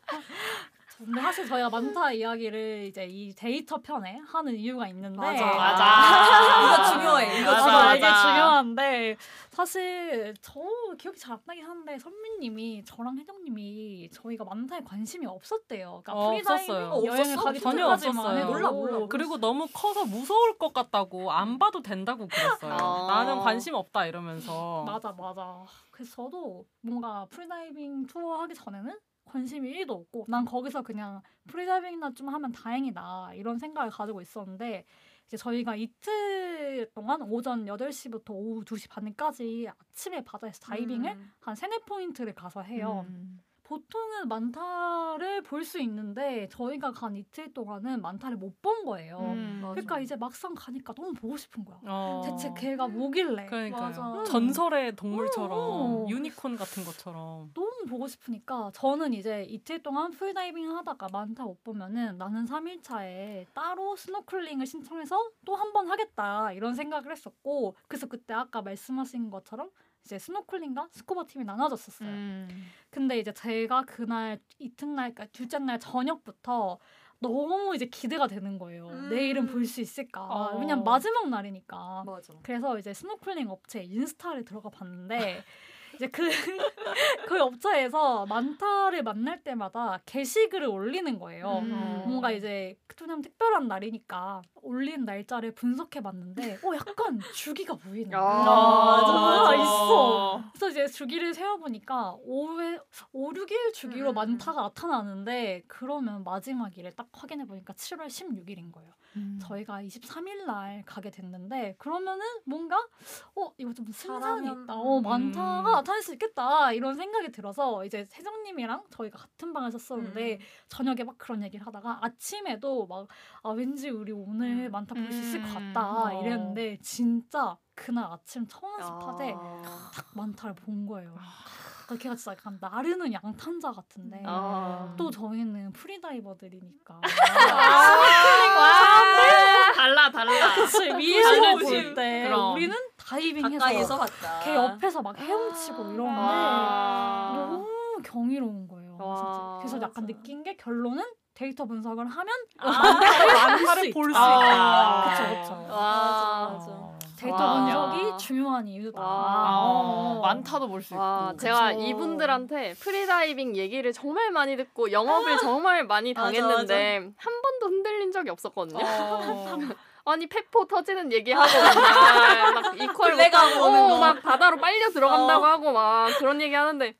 근데 사실 저희가 만타 이야기를 이제 이 데이터 편에 하는 이유가 있는데 맞아. 맞아. 이거 중요해. 이거 맞아, 맞아, 중요해. 이게. 중요한데 사실 저 기억이 잘 안 나긴 한데 선미님이 저랑 혜정님이 저희가 만타에 관심이 없었대요. 그러니까 어, 프리다이빙 없었어요. 여행을 없었어? 가기 전혀 없었어요. 해도 몰라, 몰라. 그리고 너무 커서 무서울 것 같다고 안 봐도 된다고 그랬어요. 아. 나는 관심 없다 이러면서. 맞아 맞아. 그래서 저도 뭔가 프리다이빙 투어 하기 전에는 관심이 1도 없고 난 거기서 그냥 프리다이빙이나 좀 하면 다행이다 이런 생각을 가지고 있었는데 이제 저희가 이틀 동안 오전 8시부터 오후 2시 반까지 아침에 바다에서 다이빙을 음. 한 세네 포인트를 가서 해요. 음. 보통은 만타를 볼 수 있는데 저희가 간 이틀 동안은 만타를 못 본 거예요. 음. 그러니까 이제 막상 가니까 너무 보고 싶은 거야. 어. 대체 걔가 뭐길래 그러니까요. 맞아. 전설의 동물처럼 음. 유니콘 같은 것처럼. 너무 보고 싶으니까 저는 이제 이틀 동안 프리다이빙 하다가 만타 못 보면은 나는 3일 차에 따로 스노클링을 신청해서 또 한 번 하겠다 이런 생각을 했었고 그래서 그때 아까 말씀하신 것처럼 이제 스노클링과 스쿠버 팀이 나눠졌었어요. 음. 근데 이제 제가 그날 이튿날 그러니까 둘째 날 저녁부터 너무 이제 기대가 되는 거예요. 음. 내일은 볼 수 있을까? 어. 왜냐면 마지막 날이니까. 맞아. 그래서 이제 스노클링 업체 인스타를 들어가 봤는데 [LAUGHS] 이제 그, [LAUGHS] 그 업체에서 만타를 만날 때마다 게시글을 올리는 거예요. 음. 뭔가 이제 그냥 특별한 날이니까 올린 날짜를 분석해 봤는데 어 약간 주기가 거야. 아, 맞아. 있어. 그래서 이제 주기를 세어보니까 5회, 5, 6일 주기로 음, 음, 만타가 나타나는데 그러면 마지막일을 딱 확인해 보니까 7월 16일인 거예요. 음. 저희가 23일 날 가게 됐는데 그러면은 뭔가 어 이거 좀 승산이 잘하면, 있다. 어 음. 만타가 나타날 수 있겠다 이런 생각이 들어서 이제 세정님이랑 저희가 같은 방을 썼었는데 음. 저녁에 막 그런 얘기를 하다가 아침에도 막 아 왠지 우리 오늘 음. 만타 볼수 있을 것 음. 같다 어. 이랬는데 진짜 그날 아침 첫 아. 연습하되 딱 만타를 본 거예요. 그러니까 걔가 진짜 약간 나르는 양탄자 같은데 아. 또 저희는 프리다이버들이니까 와. 달라 달라. 그치 위에서 다르지. 볼때 그럼. 우리는 다이빙해서 봤다. 걔 옆에서 막 헤엄치고 이러는데 와. 너무 경이로운 거예요. 와. 진짜. 그래서 약간 맞아. 느낀 게 결론은 데이터 분석을 하면 만타를 볼수 있다. 그쵸, 그쵸. 와. 맞아. 데이터 와. 분석이 중요한 이유다. 와. 어, 만타도 볼 수 있고. 와, 제가 그쵸. 이분들한테 프리다이빙 얘기를 정말 많이 듣고 영업을 정말 많이 맞아, 당했는데 한 번도 흔들린 적이 없었거든요. 어. [LAUGHS] 아니 폐포 터지는 얘기하고 맨날 막 equal 오는 어, 거. 막 바다로 빨려 들어간다고 어. 하고 막 그런 얘기 하는데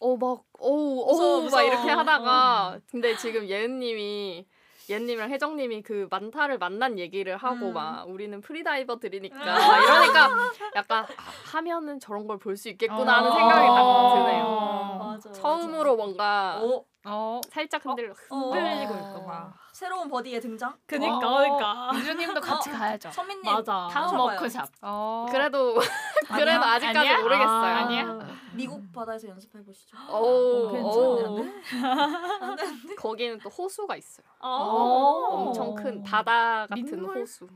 어막 어우 어우 막 무서워. 이렇게 하다가 근데 지금 예은님이 예은님이랑 혜정님이 그 만타를 만난 얘기를 하고 음. 막 우리는 프리다이버들이니까 막 이러니까 약간 아, 하면은 저런 걸 볼 수 있겠구나 하는 생각이 딱 드네요. 어. 맞아, 처음으로 뭔가 오, 어. 살짝 흔들 어. 흔들리고 어. 있구나. 새로운 버디의 등장. 그니까 어. 그니까 유주님도 같이 어. 가야죠. 선민님 맞아. 다음. 워크샵. 어. 그래도 [LAUGHS] 그래도 아니야? 아직까지 아니야? 모르겠어요. 아, 아니야? 미국 바다에서 연습해 보시죠. 오, 괜찮네. 오. 거기는 또 호수가 있어요. 어. 엄청 큰 바다 같은 민물? 호수.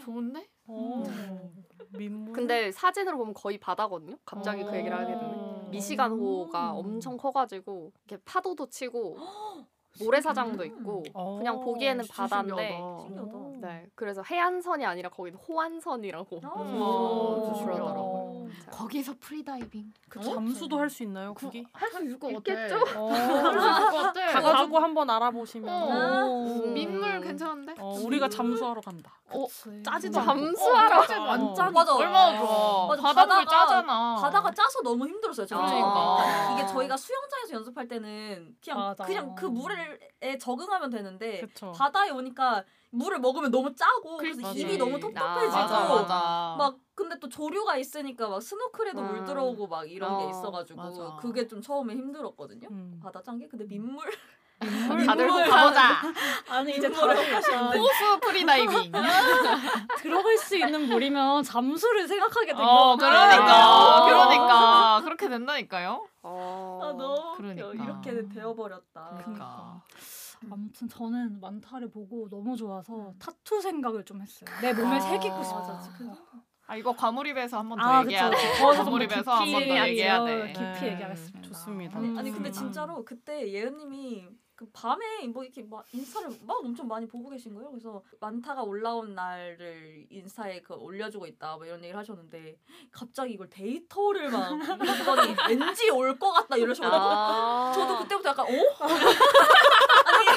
좋은데? 어. 음. 민물. 근데 사진으로 보면 거의 바다거든요. 갑자기 그 얘기를 하게 되면 어. 미시간호가 음. 엄청 커가지고 이렇게 파도도 치고 [GASPS] 모래사장도 있고 어, 그냥 보기에는 진짜 바다인데 신기하다. 네 그래서 해안선이 아니라 거기는 호안선이라고 아, 음, 진짜 그러더라고요. 신기하다. 거기서 프리다이빙 그 잠수도 할 수 있나요, 거기? 할수 있을 것 있겠죠? 같아. 어. 할수 것 같아. 가가지고 한번 알아보시면. 어. 오. 민물 괜찮은데? 어, 우리가 잠수하러 간다. 어, 짜지도. 잠수하러 짜지 완전 맞아. 얼마나 좋아. 맞아, 바닷물 짜잖아. 바다가 짜서 너무 힘들었어요. 저는. 그러니까. 이게 저희가 수영장에서 연습할 때는 그냥 맞아. 그냥 그 물에 적응하면 되는데 그쵸. 바다에 오니까 물을 먹으면 너무 짜고 그래서 맞아. 입이 너무 아, 텁텁해지고 맞아, 맞아. 막 근데 또 조류가 있으니까 막 스노클에도 물 아. 들어오고 막 이런 게 어, 있어가지고 맞아. 그게 좀 처음에 힘들었거든요. 음. 바다 짠게 근데 [LAUGHS] 민물 다들 꼭 민물 가보자. [LAUGHS] 아니 이제 민물을 들어가, 호수 프리다이빙. [LAUGHS] 들어갈 수 있는 물이면 잠수를 생각하게 된 어. 그러니까. 그러니까. 그렇게 된다니까요. 어. 아 너무 그러니까. 웃겨. 이렇게 되어버렸다. 그러니까. 아무튼 저는 만타를 보고 너무 좋아서 타투 생각을 좀 했어요. 내 몸에 아, 새기고 싶어. 맞아. 아 이거 과몰입에서 한 번더 아, 얘기해야. 돼. 과몰입에서 한 번 더 얘기해야. 돼. 깊이 네. 얘기하겠습니다. 좋습니다. 아니, 음. 아니 근데 음. 진짜로 그때 예은님이 그 밤에 뭐 이렇게 막 인스타를 막 엄청 많이 보고 계신 거예요. 그래서 만타가 올라온 날을 인스타에 그 올려주고 있다 뭐 이런 얘기를 하셨는데 갑자기 이걸 데이터를 막 왠지 올 것 같다 이러셔가지고 아. 저도 그때부터 약간 어? [LAUGHS] 아니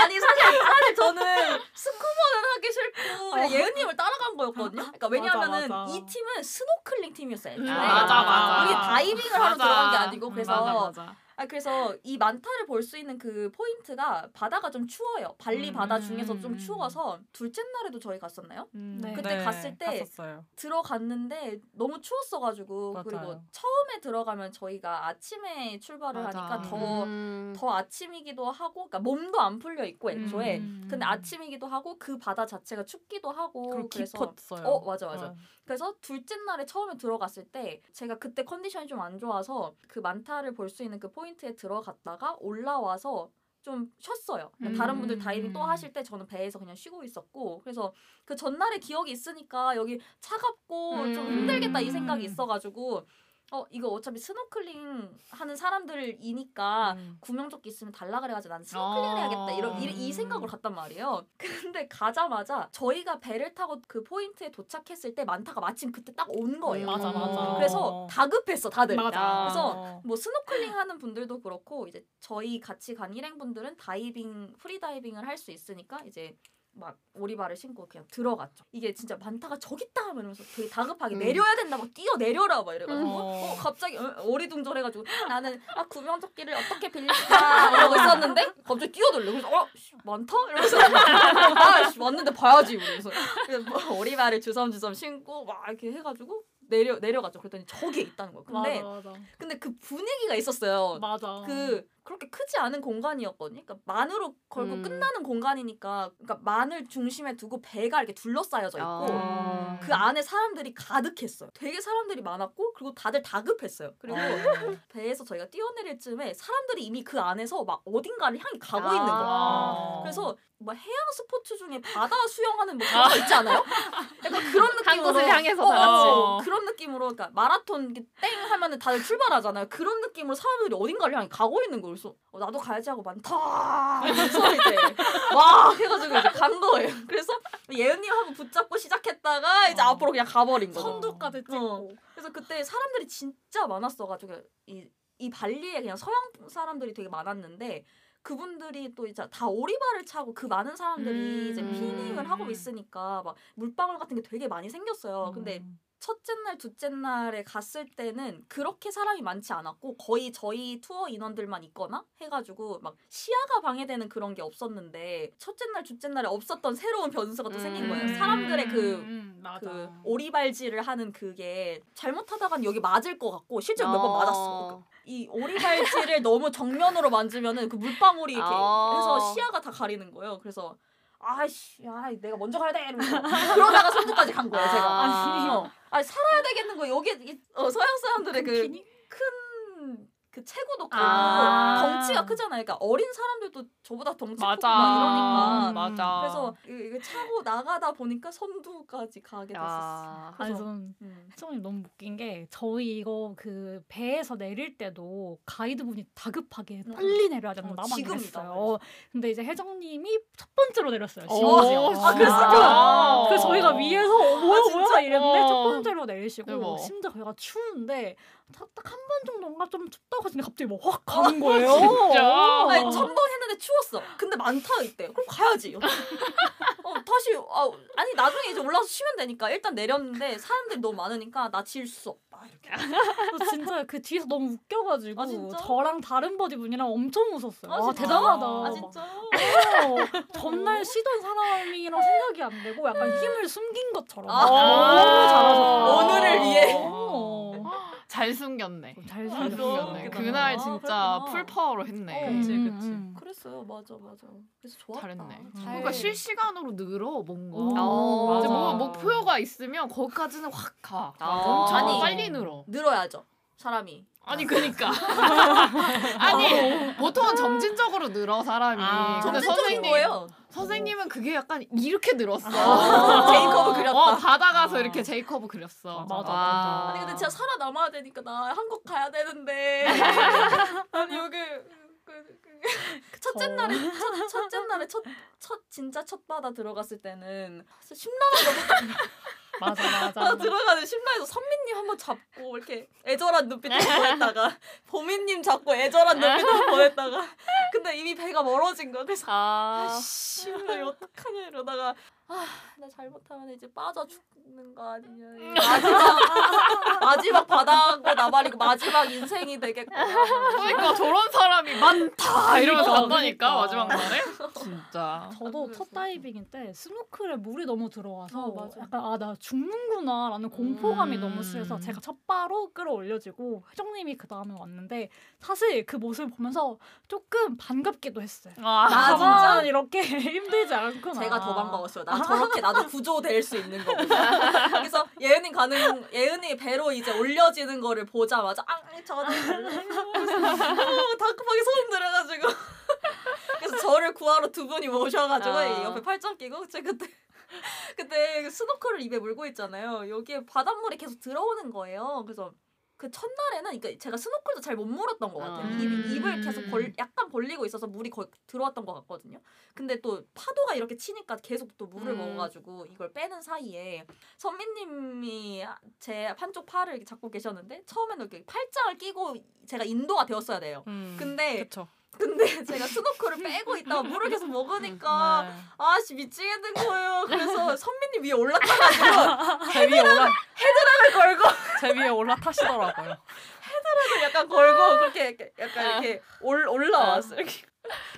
아니 사실 사실 저는 스쿠버는 하기 싫고 그냥 예은님을 따라간 거였거든요. 그러니까 왜냐하면은 맞아, 맞아. 이 팀은 스노클링 팀이었어요. 음, 네. 맞아 맞아. 우리 다이빙을 하러 맞아. 들어간 게 아니고 음, 그래서 맞 아 그래서 이 만타를 볼 수 있는 그 포인트가 바다가 좀 추워요. 발리 음, 바다 음, 중에서 좀 음. 추워서 둘째 날에도 저희 갔었나요? 음. 네. 그때 갔을 때 갔었어요. 들어갔는데 너무 추웠어가지고 맞아요. 그리고 처음에 들어가면 저희가 아침에 출발을 맞아. 하니까 더 음. 더 아침이기도 하고, 그러니까 몸도 안 풀려 있고 애초에. 음. 근데 아침이기도 하고 그 바다 자체가 춥기도 하고 그래서 깊었어요. 어 맞아 맞아. 어. 그래서 둘째 날에 처음에 들어갔을 때 제가 그때 컨디션이 좀 안 좋아서 그 만타를 볼 수 있는 그 포인트 에 들어갔다가 올라와서 좀 쉬었어요. 그러니까 다른 분들 다이빙 또 음. 하실 때 저는 배에서 그냥 쉬고 있었고 그래서 그 전날의 기억이 있으니까 여기 차갑고 좀 음. 힘들겠다 이 생각이 있어가지고 어 이거 어차피 스노클링 하는 사람들이니까 음. 구명조끼 있으면 달라 그래가지고 난 스노클링 어. 해야겠다 이런 이, 이 생각으로 갔단 말이에요. [LAUGHS] 근데 가자마자 저희가 배를 타고 그 포인트에 도착했을 때 만타가 마침 그때 딱 온 거예요. 맞아, 맞아. 그래서 다급했어 다들. 맞아. 그래서 어. 뭐 스노클링 하는 분들도 그렇고 이제 저희 같이 간 일행분들은 다이빙 프리다이빙을 할 수 있으니까 이제 막 오리발을 신고 그냥 들어갔죠. 이게 진짜 만타가 저기 있다 하면서 되게 다급하게 음. 내려야 된다 막 뛰어 내려라 막 이래가지고 음. 어, 갑자기 어, 어리둥절해가지고 나는 아 구명조끼를 어떻게 빌릴까 [LAUGHS] 이러고 있었는데 갑자기 뛰어들려. 그래서 어 씨, 많다 이러면서 아 씨, 왔는데 봐야지 그래서 그래서 뭐 오리발을 주섬주섬 신고 막 이렇게 해가지고 내려 내려갔죠. 그랬더니 저기에 있다는 거야. 근데 맞아 맞아. 근데 그 분위기가 있었어요. 맞아. 그 그렇게 크지 않은 공간이었거든요. 그러니까 만으로 걸고 음. 끝나는 공간이니까 그러니까 만을 중심에 두고 배가 이렇게 둘러싸여져 있고 아. 그 안에 사람들이 가득했어요. 되게 사람들이 많았고 그리고 다들 다급했어요. 그리고 어. [LAUGHS] 배에서 저희가 뛰어내릴 쯤에 사람들이 이미 그 안에서 막 어딘가를 향해 가고 아. 있는 거예요. 아. 그래서 뭐 해양 스포츠 중에 바다 수영하는 뭐 그런 거 있지 않아요? [LAUGHS] 약간 그런 느낌으로 향해서 어. 맞지. 그런 느낌으로 그러니까 마라톤 땡 하면은 다들 출발하잖아요. 그런 느낌으로 사람들이 어딘가를 향해 가고 있는 거예요. 그래서 어, 나도 가야지 하고 많다. 그래서 이제 와 해가지고 이제 간 거예요. 그래서 예은님 하고 붙잡고 시작했다가 이제 어. 앞으로 그냥 가버린 거죠. 선두까지 찍고. 어. 그래서 그때 사람들이 진짜 많았어가지고 이, 이 발리에 그냥 서양 사람들이 되게 많았는데 그분들이 또 이제 다 오리발을 차고 그 많은 사람들이 이제 음. 피닝을 하고 있으니까 막 물방울 같은 게 되게 많이 생겼어요. 근데 음. 첫째 날, 둘째 날에 갔을 때는 그렇게 사람이 많지 않았고 거의 저희 투어 인원들만 있거나 해가지고 막 시야가 방해되는 그런 게 없었는데 첫째 날, 둘째 날에 없었던 새로운 변수가 또 생긴 거예요. 음. 사람들의 그 음, 맞아. 그 오리발질을 하는 그게 잘못하다간 여기 맞을 것 같고 실제로 몇번 맞았어. 이 오리발질을 [LAUGHS] 너무 정면으로 만지면은 그 물방울이 이렇게 아. 해서 시야가 다 가리는 거예요. 그래서 아이씨, 야, 내가 먼저 가야 돼. 이러면서 그러다가 선두까지 간 거예요, 제가. 아. 어. 아니 살아야 되겠는 거 여기 이- 어, 서양 사람들의 그? 큰 그 체구도 크고 아. 덩치가 크잖아요. 그러니까 어린 사람들도 저보다 덩치 크고 맞아. 막 이러니까 맞아. 그래서 이거, 차고 나가다 보니까 선두까지 가게 됐었어. 야. 아니 그래서 저는 음. 혜정님 너무 웃긴 게 저희 이거 그 배에서 내릴 때도 가이드분이 다급하게 음. 빨리 내려야 되는 어, 나만 지금이다, 그랬어요. 근데 이제 혜정님이 첫 번째로 내렸어요. 오, 심지어. 아, 그랬어요? 진짜? 그래서 저희가 위에서 어, 뭐야 아, 진짜? 뭐야 이랬는데 어. 첫 번째로 내리시고. 심지어 저희가 추운데 딱한 번 정도인가 좀 춥다고 하시는데 갑자기 막 확 가는 거예요. 진짜? 아니 전번 했는데 추웠어. 근데 많다 이때. 그럼 가야지. 어 다시 아, 아니 나중에 이제 올라와서 쉬면 되니까 일단 내렸는데 사람들이 너무 많으니까 나 질 수 없다 이렇게. 진짜 그 뒤에서 너무 웃겨가지고 아, 진짜? 저랑 다른 buddy 분이랑 엄청 웃었어요. 아, 아, 진짜? 대단하다. 아 진짜. 어, 전날 쉬던 사람이랑 생각이 안 되고 약간 힘을 숨긴 것처럼 아. 너무 잘하셨어요. 오늘을 위해. 어. 잘 숨겼네. 잘 잘. 숨겼네. 웃기다. 그날 아, 진짜 그랬구나. full power로 했네. 어. 그치, 음, 그치. 음. 그랬어요. 맞아 맞아. 그래서 좋았다. 잘했네. 잘- 그러니까 실시간으로 늘어 뭔가. 오, 어, 이제 맞아. 뭔가 목표가 있으면 거기까지는 확 가. 아. 엄청 아니. 빨리 늘어. 늘어야죠. 사람이. 아니 그니까 [LAUGHS] 아니 보통은 점진적으로 늘어 사람이. 아. 근데 점진적인 선생님 거예요. 선생님은 그게 약간 이렇게 늘었어. 아, [LAUGHS] 제이컵을 그렸다. 어 바다 가서 아. 이렇게 제이컵을 그렸어. 맞아, 아. 아니 근데 진짜 살아남아야 되니까 나 한국 가야 되는데 [LAUGHS] 아니 여기 그, 그, 첫째 저- 날에 첫, 첫째 날에 첫, 첫 진짜 첫 바다 들어갔을 때는 진짜 심란하다 맞아 맞아. 들어가는 심란해서 선미님 한번 잡고 이렇게 애절한 눈빛으로 보냈다가 [LAUGHS] 보미님 잡고 애절한 눈빛으로 [LAUGHS] 보냈다가 근데 이미 배가 멀어진 거야 그래서 아. 씨 이거 어떡하냐 이러다가 아 나 잘못하면 이제 빠져 죽는 거 아니냐 [LAUGHS] 마지막 마지막 바다고 나발이고 마지막 인생이 되겠구나 그러니까 저런 사람이 많다 이러면서 그러니까, 간다니까 그러니까. 마지막 날에 진짜. 저도. 첫 다이빙 때 스노클에 물이 너무 들어와서 어, 맞아. 약간 아 나 죽는구나 라는 공포감이 음. 너무 심해서 제가 첫 바로 끌어올려지고 회장님이 그 다음에 왔는데 사실 그 모습을 보면서 조금 반갑기도 했어요. 아, 아, 진짜? 이렇게 [LAUGHS] 힘들지 않구나. 제가 더 반가웠어요. 나 저렇게 나도 구조될 수 있는 거구나. [LAUGHS] 그래서 예은이 가는 예은이 배로 이제 올려지는 거를 보자마자 아 저는 다급하게 소름 들어가지고 [LAUGHS] 그래서 저를 구하러 두 분이 모셔가지고 아. 옆에 팔짱 끼고 제가 그때 그때 스노클을 입에 물고 있잖아요. 여기에 바닷물이 계속 들어오는 거예요. 그래서 그 첫날에는 그러니까 제가 스노클도 잘 못 물었던 것 같아요. 음. 입, 입을 계속 벌, 약간 벌리고 있어서 물이 거의 들어왔던 것 같거든요. 근데 또 파도가 이렇게 치니까 계속 또 물을 음. 먹어가지고 이걸 빼는 사이에 선미님이 제 한쪽 팔을 잡고 계셨는데 처음에는 이렇게 팔짱을 끼고 제가 인도가 되었어야 돼요. 음, 근데 그쵸. 근데 제가 스노클을 빼고 있다가 물을 계속 먹으니까 네. 아씨 미치겠는 거예요. 그래서 [LAUGHS] 선미님 위에 올라타가지고 제 위에 올라 헤드락을 걸고 제 위에 올라타시더라고요. 약간 걸고 그렇게 이렇게 약간 이렇게 올 올라왔어 요 이렇게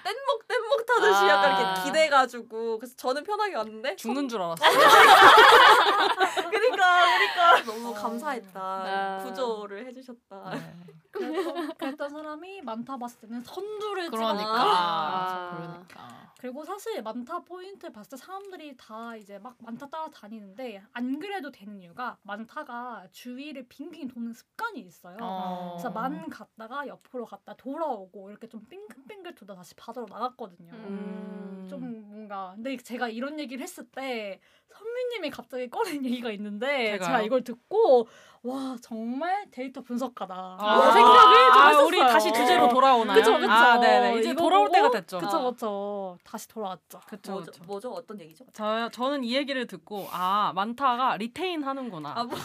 뗏목 뗏목 타듯이 약간 아. 이렇게 기대가지고 그래서 저는 편하게 왔는데 죽는 줄 알았어. [LAUGHS] 그러니까 그러니까 너무 어. 감사했다 아. 구조를 해주셨다. 네. 그랬던, 그랬던 사람이 많다 봤을 때는 선두를 그러니까. 아, 그러니까. 그리고 사실 많다 포인트 봤을 때 사람들이 다 이제 막 많다 따라다니는데 안 그래도 되는 이유가 많다가 주위를 빙빙 도는 습관이 있어요. 어. 그래서 만 갔다가 옆으로 갔다 돌아오고 이렇게 좀 빙글빙글 돌다 다시 바다로 나갔거든요. 음. 좀 뭔가 근데 제가 이런 얘기를 했을 때 선미님이 갑자기 꺼낸 [LAUGHS] 얘기가 있는데 제가요? 제가 이걸 듣고 와 정말 데이터 분석가다 아, 생각을 좀 아, 했었어요. 우리 다시 주제로 돌아오나요? 그쵸 그쵸 아, 네네. 이제 돌아올 보고 때가 됐죠. 그쵸 그쵸 다시 돌아왔죠 그쵸, 뭐죠? 그쵸. 뭐죠? 어떤 얘기죠? 저, 저는 이 얘기를 듣고 아 만타가 retain 하는구나. 아 뭐. [LAUGHS]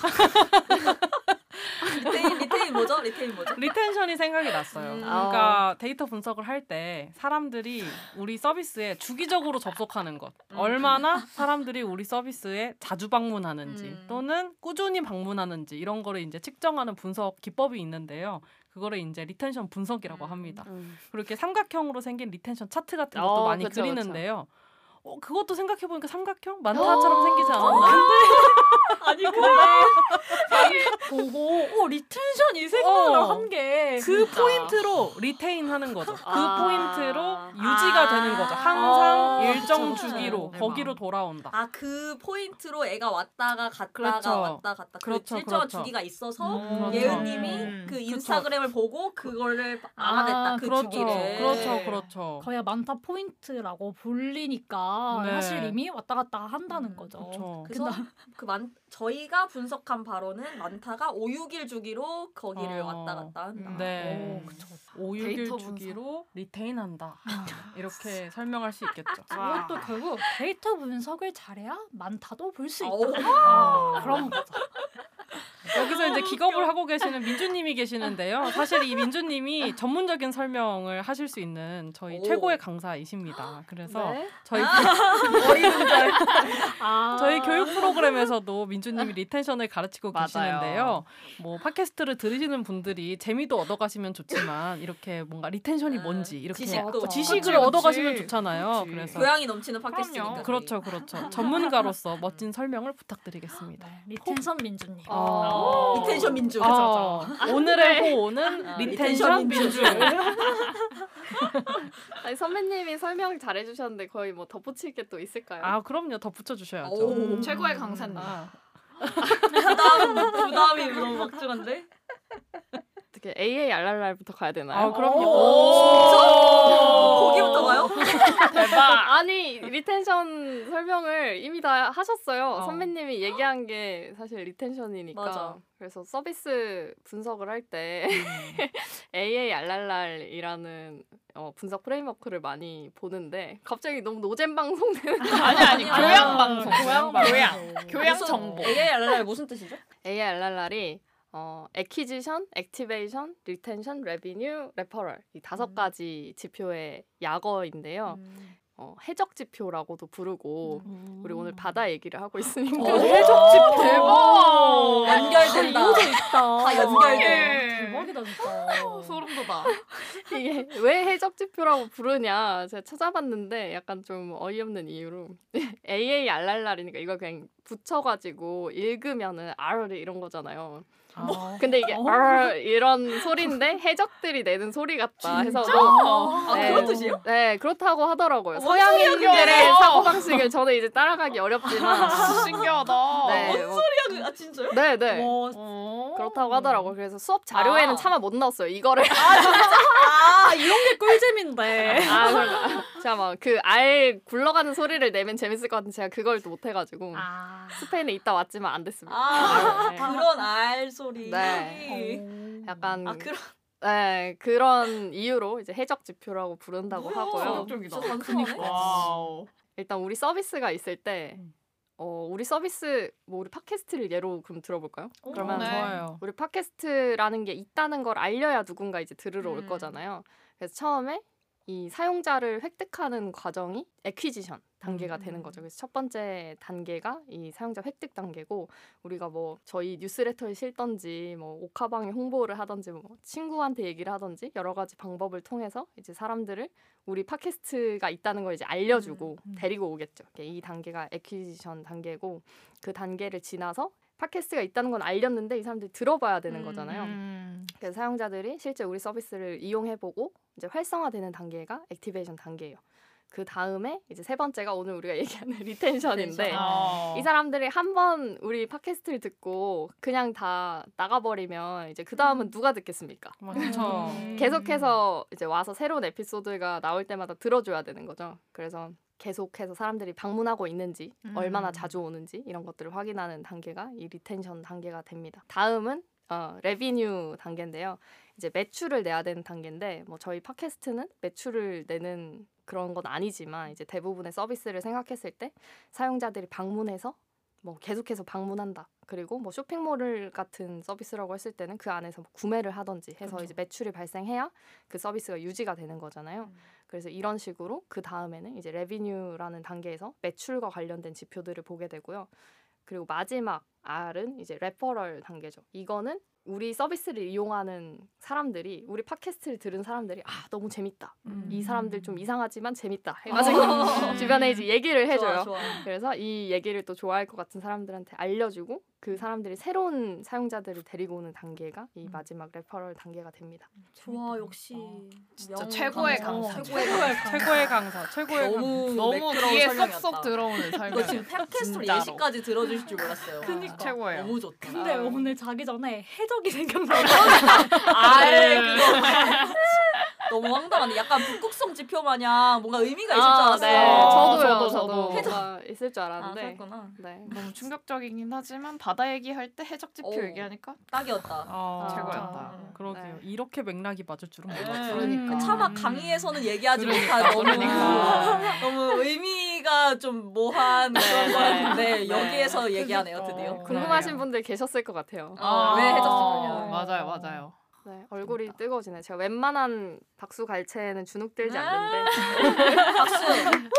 retain retain 뭐죠? retain 뭐죠? retention이 생각이 났어요. 음. 그러니까 데이터 분석을 할 때 사람들이 우리 서비스에 주기적으로 접속하는 것, 음. 얼마나 사람들이 우리 서비스에 자주 방문하는지 음. 또는 꾸준히 방문하는지 이런 거를 이제 측정하는 분석 기법이 있는데요. 그거를 이제 retention 분석이라고 음. 합니다. 음. 그리고 이렇게 삼각형으로 생긴 retention 차트 같은 것도 어, 많이 그쵸, 그리는데요. 어, 그것도 생각해 보니까 삼각형 만타처럼 생기지 않았나요? [LAUGHS] 아니 근데 보고 어 retention 이 생각을 어. 한게그 포인트로 retain 하는 거죠. 그 아. 포인트로 유지가 되는 거죠. 항상 아, 일정 그쵸, 그쵸. 주기로 대박. 거기로 돌아온다. 아 그 포인트로 애가 왔다가 갔다가 그렇죠. 왔다 갔다 그 그렇죠, 일정한 그렇죠. 주기가 있어서 음, 예은님이 음. 그 인스타그램을 보고 그거를 알아냈다 그 그렇죠. 주기를 그렇죠. 그렇죠. 거의 만타 포인트라고 불리니까 네. 사실 이미 왔다 갔다 한다는 음, 거죠. 그렇죠. 그래서 그 만, 저희가 분석한 바로는 만타가 5, 6일 주기로 거기를 어. 왔다 갔다 한다. 네. 오, 그쵸. 5, 6일 데이터 분석. 주기로 retain한다. [LAUGHS] 이렇게 설명할 수 있겠죠. 그것도 결국 데이터 분석을 잘해야 만타도 볼 수 있다. 오. 아, 그런 거죠. 여기서 이제 기겁을 하고 계시는 민주님이 계시는데요. 사실 이 민주님이 전문적인 설명을 하실 수 있는 저희 오. 최고의 강사이십니다. 그래서 네. 저희 [LAUGHS] 여러분들. 아. 저희 교육 프로그램에서도 민주님이 retention을 가르치고 맞아요. 계시는데요. 뭐 팟캐스트를 들으시는 분들이 재미도 얻어가시면 좋지만 이렇게 뭔가 retention이 아, 뭔지 이렇게 지식도. 어, 지식을 그치, 얻어가시면 그치. 좋잖아요. 그치. 그래서 교양이 넘치는 팟캐스트니까. 그렇죠, 그렇죠. 전문가로서 멋진 설명을 부탁드리겠습니다. 네, retention 민주님. 어. retention 민주. 어, 오늘의 호오는 아, retention retention 민주. [LAUGHS] 아니, 선미님이 설명 잘해주셨는데 거의 뭐 덧붙일 게 또 있을까요? 아 그럼요, 덧붙여 주셔야죠. 오. 음, 최고의 강사님. 아, 부담, 부담이 너무 막중한데? 어떻게 AARRR부터 가야 되나요? 아 그럼요. 오, 진짜? 거기부터 가요? [LAUGHS] 대박. 아니 retention 설명을 이미 다 하셨어요. 어. 선미님이 얘기한 게 사실 retention이니까. 맞아. 그래서 서비스 분석을 할 때 [LAUGHS] AARRR이라는 어, 분석 프레임워크를 많이 보는데 갑자기 너무 노잼 방송 되는 거 아니 아니. 교양 방송. 교양 교양. 교양 정보. AARRR 무슨 뜻이죠? AARRR이 어, acquisition, activation, retention, revenue, referral 이 다섯 음. 가지 지표의 약어인데요. 어, 해적 지표라고도 부르고 우리 오늘 바다 얘기를 하고 있으니까 오. [LAUGHS] 해적 지표. 대박. 연결된다. 이어져 있다. 다 연결돼. 대박이다 진짜. [LAUGHS] 소름 돋아. 이게 왜 해적 지표라고 부르냐 제가 찾아봤는데 약간 좀 어이없는 이유로 [LAUGHS] AA 알랄랄이니까 이걸 그냥 붙여가지고 읽으면은 R 이런 거잖아요. 아, 근데 이게 어. R 이런 소리인데 해적들이 내는 소리 같다 해서 진짜? 뭐 아, 네. 그런 뜻이에요? 네 그렇다고 하더라고요. 뭔 소리야, 서양인들의? 사고 방식을 저는 이제 따라가기 어렵지만 신기하다. 네, 뭐, 소리야, 아, 진짜요? 네, 네. 와, 어. 그렇다고 하더라고요. 그래서 수업 자료에는 아. 차마 못 넣었어요. 이거를 아 이런 게 꿀잼인데. 아, 그런가. 제가 막 그 R 굴러가는 소리를 내면 재밌을 것 같은데 제가 그걸 또 못해가지고 아. 스페인에 있다 왔지만 안 됐습니다. 아, 네. 그런 R 소리. 네. 약간 아, 그런. 네, 그런 이유로 이제 해적 지표라고 부른다고 뭐야. 하고요. 충격적이다. 진짜 단순하네. 와우. 일단 우리 서비스가 있을 때 음. 어, 우리 서비스 뭐 우리 팟캐스트를 예로 그럼 들어볼까요? 오, 그러면 네. 좋아요. 우리 팟캐스트라는 게 있다는 걸 알려야 누군가 이제 들으러 올 음. 거잖아요. 그래서 처음에 이 사용자를 획득하는 과정이 에퀴지션 단계가 음. 되는 거죠. 그래서 첫 번째 단계가 이 사용자 획득 단계고 우리가 뭐 저희 뉴스레터에 실던지 뭐 오카방에 홍보를 하던지 뭐 친구한테 얘기를 하던지 여러 가지 방법을 통해서 이제 사람들을 우리 팟캐스트가 있다는 걸 이제 알려주고 음, 음. 데리고 오겠죠. 이 단계가 acquisition 단계고 그 단계를 지나서 팟캐스트가 있다는 건 알렸는데 이 사람들이 들어봐야 되는 음, 거잖아요. 음. 그래서 사용자들이 실제 우리 서비스를 이용해보고 이제 활성화되는 단계가 activation 단계예요. 그 다음에 이제 세 번째가 오늘 우리가 [LAUGHS] 얘기하는 retention인데 retention. 어. 이 사람들이 한 번 우리 팟캐스트를 듣고 그냥 다 나가버리면 이제 그 다음은 누가 듣겠습니까? 그렇죠. 음. 계속해서 이제 와서 새로운 에피소드가 나올 때마다 들어줘야 되는 거죠. 그래서 계속해서 사람들이 방문하고 있는지 음. 얼마나 자주 오는지 이런 것들을 확인하는 단계가 이 retention 단계가 됩니다. 다음은 어, revenue 단계인데요. 이제 매출을 내야 되는 단계인데 뭐 저희 팟캐스트는 매출을 내는 그런 건 아니지만 이제 대부분의 서비스를 생각했을 때 사용자들이 방문해서 뭐 계속해서 방문한다. 그리고 뭐 쇼핑몰 같은 서비스라고 했을 때는 그 안에서 뭐 구매를 하던지 해서 그렇죠. 이제 매출이 발생해야 그 서비스가 유지가 되는 거잖아요. 음. 그래서 이런 식으로 그 다음에는 이제 revenue라는 단계에서 매출과 관련된 지표들을 보게 되고요. 그리고 마지막 R은 이제 referral 단계죠. 이거는 우리 서비스를 이용하는 사람들이 우리 팟캐스트를 들은 사람들이 아 너무 재밌다. 음. 이 사람들 좀 이상하지만 재밌다 해가지고 어. [LAUGHS] [LAUGHS] 주변에 이제 얘기를 해줘요. 좋아, 좋아. 그래서 이 얘기를 또 좋아할 것 같은 사람들한테 알려주고 그 사람들이 새로운 사용자들을 데리고 오는 단계가 이 음. 마지막 referral 단계가 됩니다. 좋아 역시 진짜 명 최고의 강사. 강사. 최고의 강사. 최고의 강사, 최고의 강사. 너무 귀에. 쏙쏙 들어오는 설명. 지금 팟캐스트로 진짜로. 예시까지 들어주실 줄 몰랐어요. [LAUGHS] 그니까. 최고예요. 너무 좋다. 근데 아. 오늘 자기 전에 해적 이 생각나요. 아예 그거 너무 황당한데 약간 북극성 지표 마냥 뭔가 의미가 있을 줄 알았어요. 네. 어, 저도요. 저도, 저도. 뭔가 있을 줄아 알았는데. 그렇구나. 네. [LAUGHS] 너무 충격적이긴 하지만 바다 얘기할 때 해적 지표 오. 얘기하니까 딱이었다. 아, 최고였다. 그러게요. 네. 이렇게 맥락이 맞을 줄은 네. 몰랐어요. 그러니까. 음. 차마 강의에서는 얘기하지 그러니까, 못한 너무 그러니까. [LAUGHS] 너무 의미가 좀 그런 네. 거였는데 네. 여기에서 얘기하네요. 드디어. 궁금하신 그러네요. 분들 계셨을 것 같아요. 어, 왜 해줬으냐. 맞아요, 맞아요. 네, 얼굴이 뜨거워지네. 제가 웬만한 박수 갈채에는 주눅들지 아. 않는데 박수. [LAUGHS]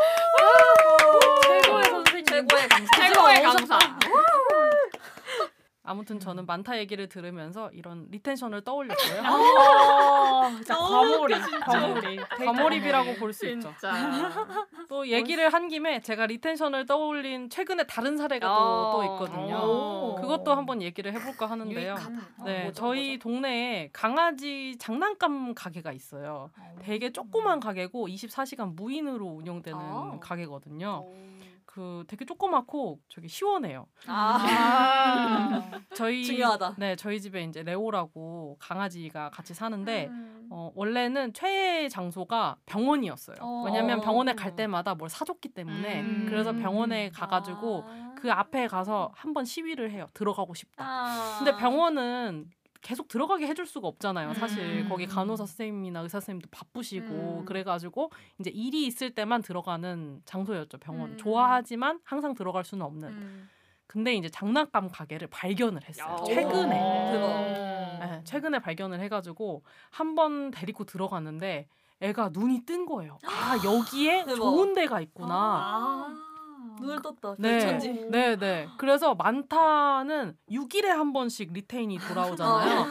최고의 선생님. 최고의 강사. 최고의 강사. 아무튼 저는 만타 얘기를 들으면서 이런 retention을 떠올렸고요. 아, [LAUGHS] 진짜 과몰입, 과몰입. 과몰입이라고 볼 수 있죠. [LAUGHS] 또 얘기를 한 김에 제가 retention을 떠올린 최근에 다른 사례가 또, 어. 또 있거든요. 오. 그것도 한번 얘기를 해볼까 하는데요. 유익하다. 네, 저희 동네에 강아지 장난감 가게가 있어요. 되게 조그만 가게고 24시간 무인으로 운영되는 아. 가게거든요. 그 되게 조그맣고 저기 시원해요. 아, [LAUGHS] 저희 중요하다. 네, 저희 집에 이제 레오라고 강아지가 같이 사는데 음. 어, 원래는 최애 장소가 병원이었어요. 어. 왜냐면 병원에 갈 때마다 뭘 사줬기 때문에 음. 그래서 병원에 가가지고 아. 그 앞에 가서 한번 시위를 해요. 들어가고 싶다. 아. 근데 병원은 계속 들어가게 해줄 수가 없잖아요. 사실 음. 거기 간호사 선생님이나 의사 선생님도 바쁘시고 음. 그래가지고 이제 일이 있을 때만 들어가는 장소였죠. 병원 음. 좋아하지만 항상 들어갈 수는 없는. 음. 근데 이제 장난감 가게를 발견을 했어요. 야. 최근에. 네, 최근에 발견을 해가지고 한 번 데리고 들어갔는데 애가 눈이 뜬 거예요. 아 여기에 [GASPS] 대박. 좋은 데가 있구나. 아. 눈을 떴다. 네. 네, 네. 그래서 만타는 6일에 한 번씩 리테인이 돌아오잖아요.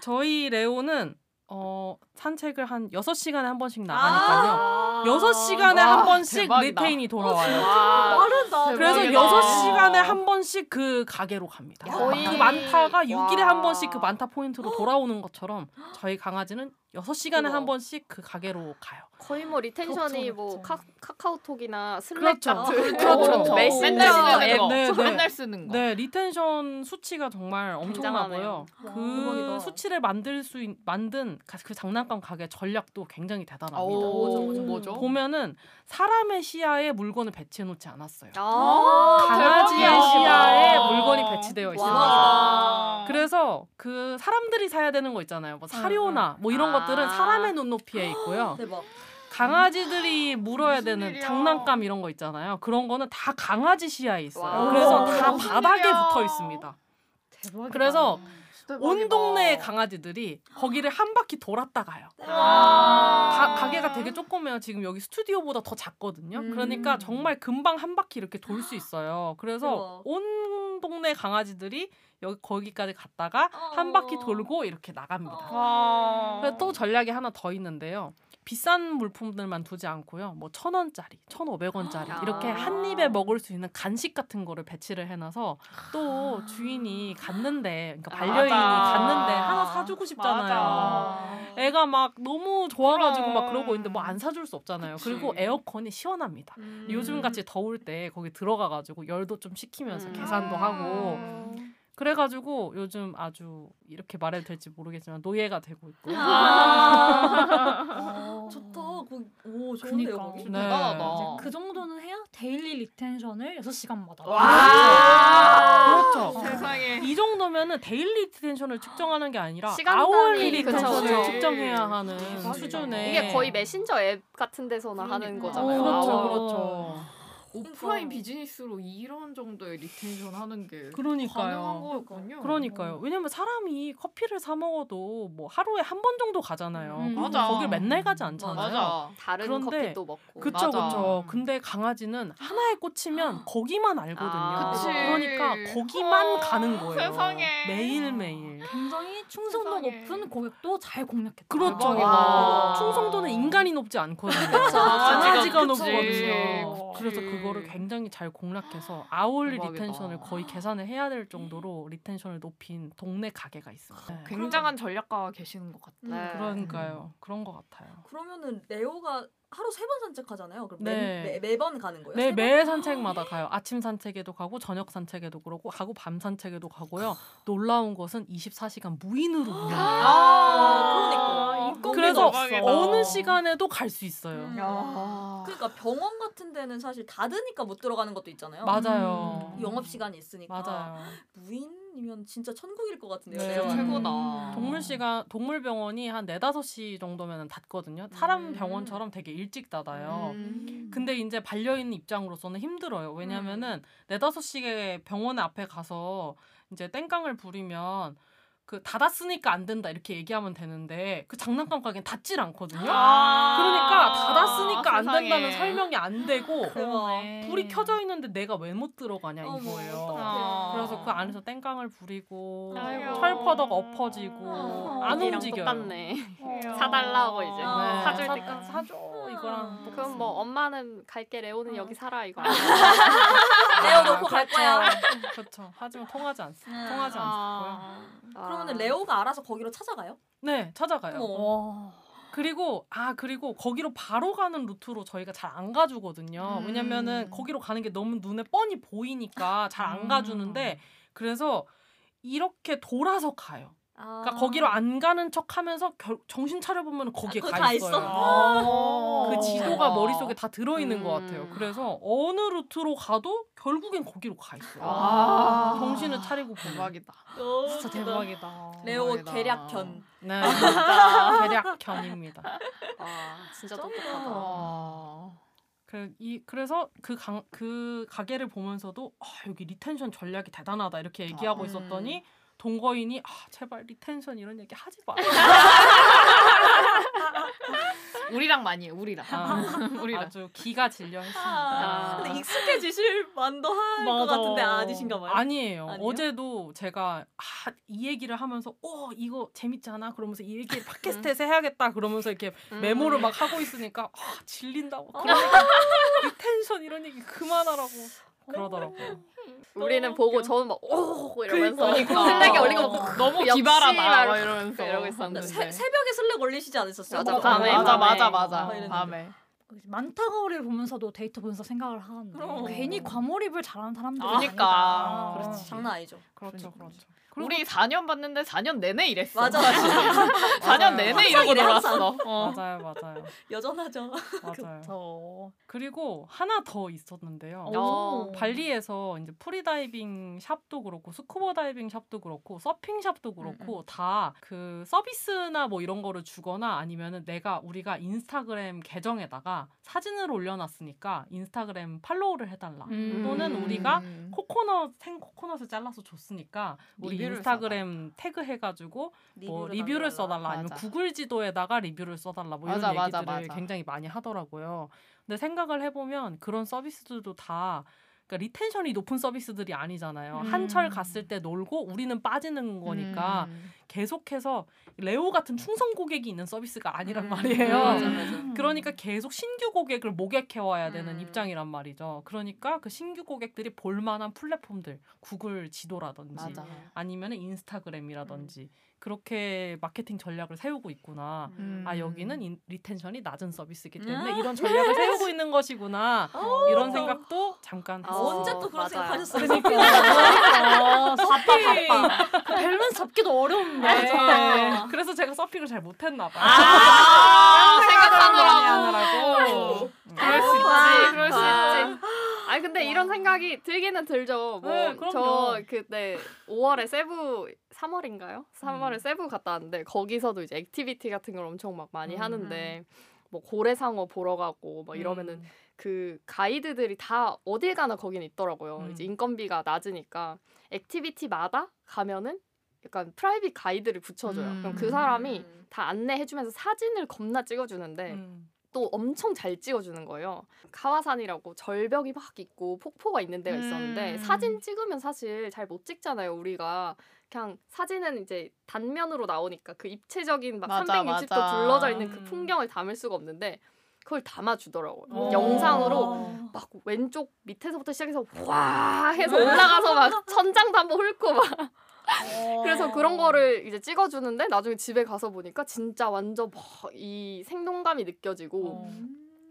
저희 레오는 어, 산책을 한 6시간에 한 번씩 나가니까요. 아. 6시간에 와, 한 번씩 대박이다. retain이 돌아와요. 와, 빠르다. 그래서 대박이다. 6시간에 한 번씩 그 가게로 갑니다. 그 만타가 6일에 와. 한 번씩 그 만타 포인트로 돌아오는 것처럼 저희 강아지는 6시간에 대박. 한 번씩 그 가게로 가요. 거의 뭐 retention이 덥죠, 뭐 덥죠. 카, 카카오톡이나 슬랙 그렇죠. 같은 그렇죠. 그런 메신저 맨날 쓰는 앱 거. 네, 네. 맨날 쓰는 거. 네, retention 수치가 정말 엄청나고요. 와, 그 대박이다. 수치를 만들 수 있, 만든 가- 그 장난감 가게 전략도 굉장히 대단합니다. 오, 뭐죠? 보면은 사람의 시야에 물건을 배치해 놓지 않았어요. 아, 강아지의 대박이다. 시야에 물건이 배치되어 있습니다. 와. 그래서 그 사람들이 사야 되는 거 있잖아요. 뭐 사료나 뭐 이런 아. 것들은 사람의 눈높이에 있고요. [GASPS] 대박. 강아지들이 물어야 되는 일이야. 장난감 이런 거 있잖아요. 그런 거는 다 강아지 시야에 있어요. 와. 그래서 다 바닥에 일이야. 붙어 있습니다. 대박이다. 그래서 대박이다. 온 동네의 강아지들이 거기를 한 바퀴 돌았다 가요. 와. 가, 가게가 되게 조그매요. 지금 여기 스튜디오보다 더 작거든요. 음. 그러니까 정말 금방 한 바퀴 이렇게 돌 수 있어요. 그래서 대박. 온 동네 강아지들이 여기 거기까지 갔다가 한 어. 바퀴 돌고 이렇게 나갑니다. 와. 그래서 또 전략이 하나 더 있는데요. 비싼 물품들만 두지 않고요. 뭐 천 원짜리, 천 오백 원짜리 아. 이렇게 한 입에 먹을 수 있는 간식 같은 거를 배치를 해놔서 또 주인이 갔는데, 그러니까 반려인이 맞아. 갔는데 하나 사주고 싶잖아요. 맞아. 애가 막 너무 좋아가지고 막. 그러고 있는데 뭐 안 사줄 수 없잖아요. 그치. 그리고 에어컨이 시원합니다. 음. 요즘 같이 더울 때 거기 들어가가지고 열도 좀 식히면서 음. 계산도 하고 음. 그래가지고 요즘 아주 이렇게 말해도 될지 모르겠지만 노예가 되고 있고. 어. 좋다. 거기, 오 좋은데요 그니까. 거기. 네. 대단하다. 그 정도는 해야 daily retention을 6 시간마다. 와. 그렇죠. 세상에. 이 정도면은 daily retention을 측정하는 게 아니라 그쵸, retention을 그쵸. 측정해야 하는. 수준의 이게 거의 메신저 앱 같은 데서나 하는 그러니까. 거잖아요. 그렇죠, 아워. 그렇죠. 오프라인 비즈니스로 이런 정도의 retention 하는 게 그러니까요. 가능한 거였군요. 그러니까요. 왜냐면 사람이 커피를 사 먹어도 뭐 하루에 한 번 정도 가잖아요. 음, 맞아. 거길 맨날 가지 않잖아요. 맞아. 다른 그런데 커피도 먹고. 그쵸 맞아. 그쵸. 근데 강아지는 하나에 꽂히면 거기만 알거든요. 아, 그치. 그러니까 거기만 어, 가는 거예요. 세상에. 매일 매일. 굉장히 충성도 세상에. 높은 고객도 잘 공략했다. 그렇죠. 대박이다. 충성도는 인간이 높지 않거든요. [LAUGHS] 그쵸. 강아지가 그치. 높거든요. 그치. 그래서 그거를 굉장히 잘 공략해서 hourly 대박이다. retention을 거의 계산을 해야 될 정도로 retention을 높인 동네 가게가 있어요. 네. 굉장한 전략가가 계시는 것 같아. 네. 그러니까요. 그런 것 같아요. 그러면은 레오가 하루 세 번 산책하잖아요. 그럼 네. 매, 매, 매번 가는 거예요? 네, 세 번? 매 산책마다 가요. 아침 산책에도 가고 저녁 산책에도 그러고 가고 밤 산책에도 가고요. 놀라운 것은 24시간 무인으로 [GASPS] 운영해요. 아, 그러니까. 그래서 대박이다. 어느 시간에도 갈 수 있어요. 음. 야. 그러니까 병원 같은 데는 사실 닫으니까 못 들어가는 것도 있잖아요. 맞아요. 음. 영업 시간이 있으니까. 맞아요. 무인이면 진짜 천국일 것 같은데요. 네. 레오. 최고다. 동물 시간 동물 병원이 한 4, 5시 정도면 닫거든요. 사람 음. 병원처럼 되게 일찍 닫아요. 음. 근데 이제 반려인 입장으로서는 힘들어요. 왜냐면은 네 다섯 시에 병원 앞에 가서 이제 땡깡을 부리면 그 닫았으니까 안 된다 이렇게 얘기하면 되는데 그 장난감 가게는 닫질 않거든요. 아. 그러니까 닫았으니까 안 세상에. 된다는 설명이 안 되고 [LAUGHS] 그러네. 불이 켜져 있는데 내가 왜 못 들어가냐 어머, 이거예요. 어떡해. 그래서 그 안에서 땡깡을 부리고 아이고. 철퍼덕 엎어지고 어. 안 움직여요. 똑같네. 어. 사달라고 이제 네. 사줄 사- 때까지. 사줘 이거랑 음. 그럼 뭐 엄마는 갈게 레오는 여기 살아 이거. [LAUGHS] 레오 놓고 갈 거야. 그렇죠. 하지만 통하지 않습니다. 음. 통하지 않고요. 아. 그러면은 레오가 알아서 거기로 찾아가요? 네, 찾아가요. 와. 그리고 아 그리고 거기로 바로 가는 루트로 저희가 잘 안 가주거든요. 음. 왜냐면은 거기로 가는 게 너무 눈에 뻔히 보이니까 잘안 음. 가주는데 그래서 이렇게 돌아서 가요. 아. 그러니까 거기로 안 가는 척하면서 결- 정신 차려 보면 거기에 거기 가다 있어요. 있어? 아. 그 지도가 머릿 속에 다 들어 있는 것 같아요. 음. 그래서 어느 루트로 가도 결국엔 거기로 가 있어요. 아. 정신을 차리고 보면. 대박이다. 진짜. 대박이다. 레오. 계략견. 네, [LAUGHS] 진짜 계략견입니다. 아 진짜. 똑똑하다. 아. 그, 이, 그래서 그, 강, 그 가게를 보면서도 아, 여기 retention 전략이 대단하다 이렇게 얘기하고 아. 있었더니 동거인이 아 제발 retention 이런 얘기 하지 마. [LAUGHS] 우리랑 많이 해. 우리랑. 아, [LAUGHS] 우리랑. 아주 기가 질려 했습니다. 아, 근데 익숙해지실 만도 할 것. 같은데 아니신가 봐요. 아니에요. 아니에요? 어제도 제가 아, 이 얘기를 하면서 어 이거 재밌잖아. 그러면서 이 얘기 팟캐스트에서 해야겠다. 그러면서 이렇게 음. 메모를 막 하고 있으니까 아, 질린다고. 그러니까 retention 이런 얘기 그만하라고 그러더라고요. 우리는 보고 저는 막 오 이러면서 그러니까. Slack에 올리고 막 [LAUGHS] 너무 기발하다. 막막 이러면서 이러고 있었는데. 새, 새벽에 Slack 올리시지 않으셨어요? 맞아, 뭐, 밤에, 맞아 밤에. 맞아 맞아. 밤에. 만타가오리를 보면서도 데이터 분석 생각을 하는데 그럼. 괜히 과몰입을 잘하는 사람들이 그러니까. 그렇지. 장난 아니죠. 그렇죠, 그러니까. 그렇죠. 우리 4년 봤는데 4년 내내 이랬어. 맞아, 사실. 4년 내내 이러고 이래. 놀았어. 어. 맞아요, 맞아요, 여전하죠. 맞아요. 저. 그리고 하나 더 있었는데요. 어. 발리에서 이제 프리다이빙 샵도 그렇고 스쿠버 다이빙 샵도 그렇고 서핑 샵도 그렇고 다 그 서비스나 뭐 이런 거를 주거나 아니면은 내가 우리가 인스타그램 계정에다가 사진을 올려놨으니까 인스타그램 팔로우를 해달라. 음. 또는 우리가 코코넛 생 코코넛을 잘라서 줬으니까 우리 인스타그램 태그 해가지고 뭐 리뷰를 써달라 아니면 맞아. 구글 지도에다가 리뷰를 써달라 뭐 이런 맞아, 얘기들을 맞아. 굉장히 많이 하더라고요. 근데 생각을 해보면 그런 서비스들도 다 그러니까 retention이 높은 서비스들이 아니잖아요. 음. 한철 갔을 때 놀고 우리는 빠지는 거니까 음. 계속해서 레오 같은 충성 고객이 있는 서비스가 아니란 음. 말이에요. 맞아, 맞아. 음. 그러니까 계속 신규 고객을 모객해 와야 되는 음. 입장이란 말이죠. 그러니까 그 신규 고객들이 볼 만한 플랫폼들, 구글 지도라든지. 아니면 인스타그램이라든지 그렇게 마케팅 전략을 세우고 있구나. 음. 아 여기는 인- retention이 낮은 서비스이기 때문에 음. 이런 전략을 세우고 있는 것이구나. 이런 생각도 잠깐 어, 했어요. 언제 또 그런. 생각하셨어요? 그러니까 [LAUGHS] 서핑 그 밸런스 잡기도 어려운데. 네. 그래서 제가 서핑을 잘 못했나 봐요. 아, 생각하느라고. 생각하느라고. 그럴 수 아, 있지. 그럴 수 아. 있지. 아니 근데 이런 생각이 들기는 들죠. 네, 뭐 그때 5월에 세부 3월인가요? 3월에 음. 세부 갔다 왔는데 거기서도 이제 activity 같은 걸 엄청 막 많이 음. 하는데 뭐 고래상어 보러 가고 막 이러면은 음. 그 가이드들이 다 어딜 가나 거긴 있더라고요. 음. 이제 인건비가 낮으니까 activity마다 가면은 약간 private 가이드를 붙여줘요. 그럼 그 음. 사람이 음. 다 안내해주면서 사진을 겁나 찍어주는데 음. 또 엄청 잘 찍어주는 거예요. 카와산이라고 절벽이 막 있고 폭포가 있는 데가 있었는데 음. 사진 찍으면 사실 잘 못 찍잖아요. 우리가 그냥 사진은 이제 단면으로 나오니까 그 입체적인 막 맞아, 360도 맞아. 둘러져 있는 그 음. 풍경을 담을 수가 없는데 그걸 담아주더라고요. 어. 영상으로 막 왼쪽 밑에서부터 시작해서 와 해서 올라가서 막 천장도 한번 훑고 막 그래서 그런 거를 이제 찍어주는데 나중에 집에 가서 보니까 진짜 완전 뭐이 생동감이 느껴지고 어.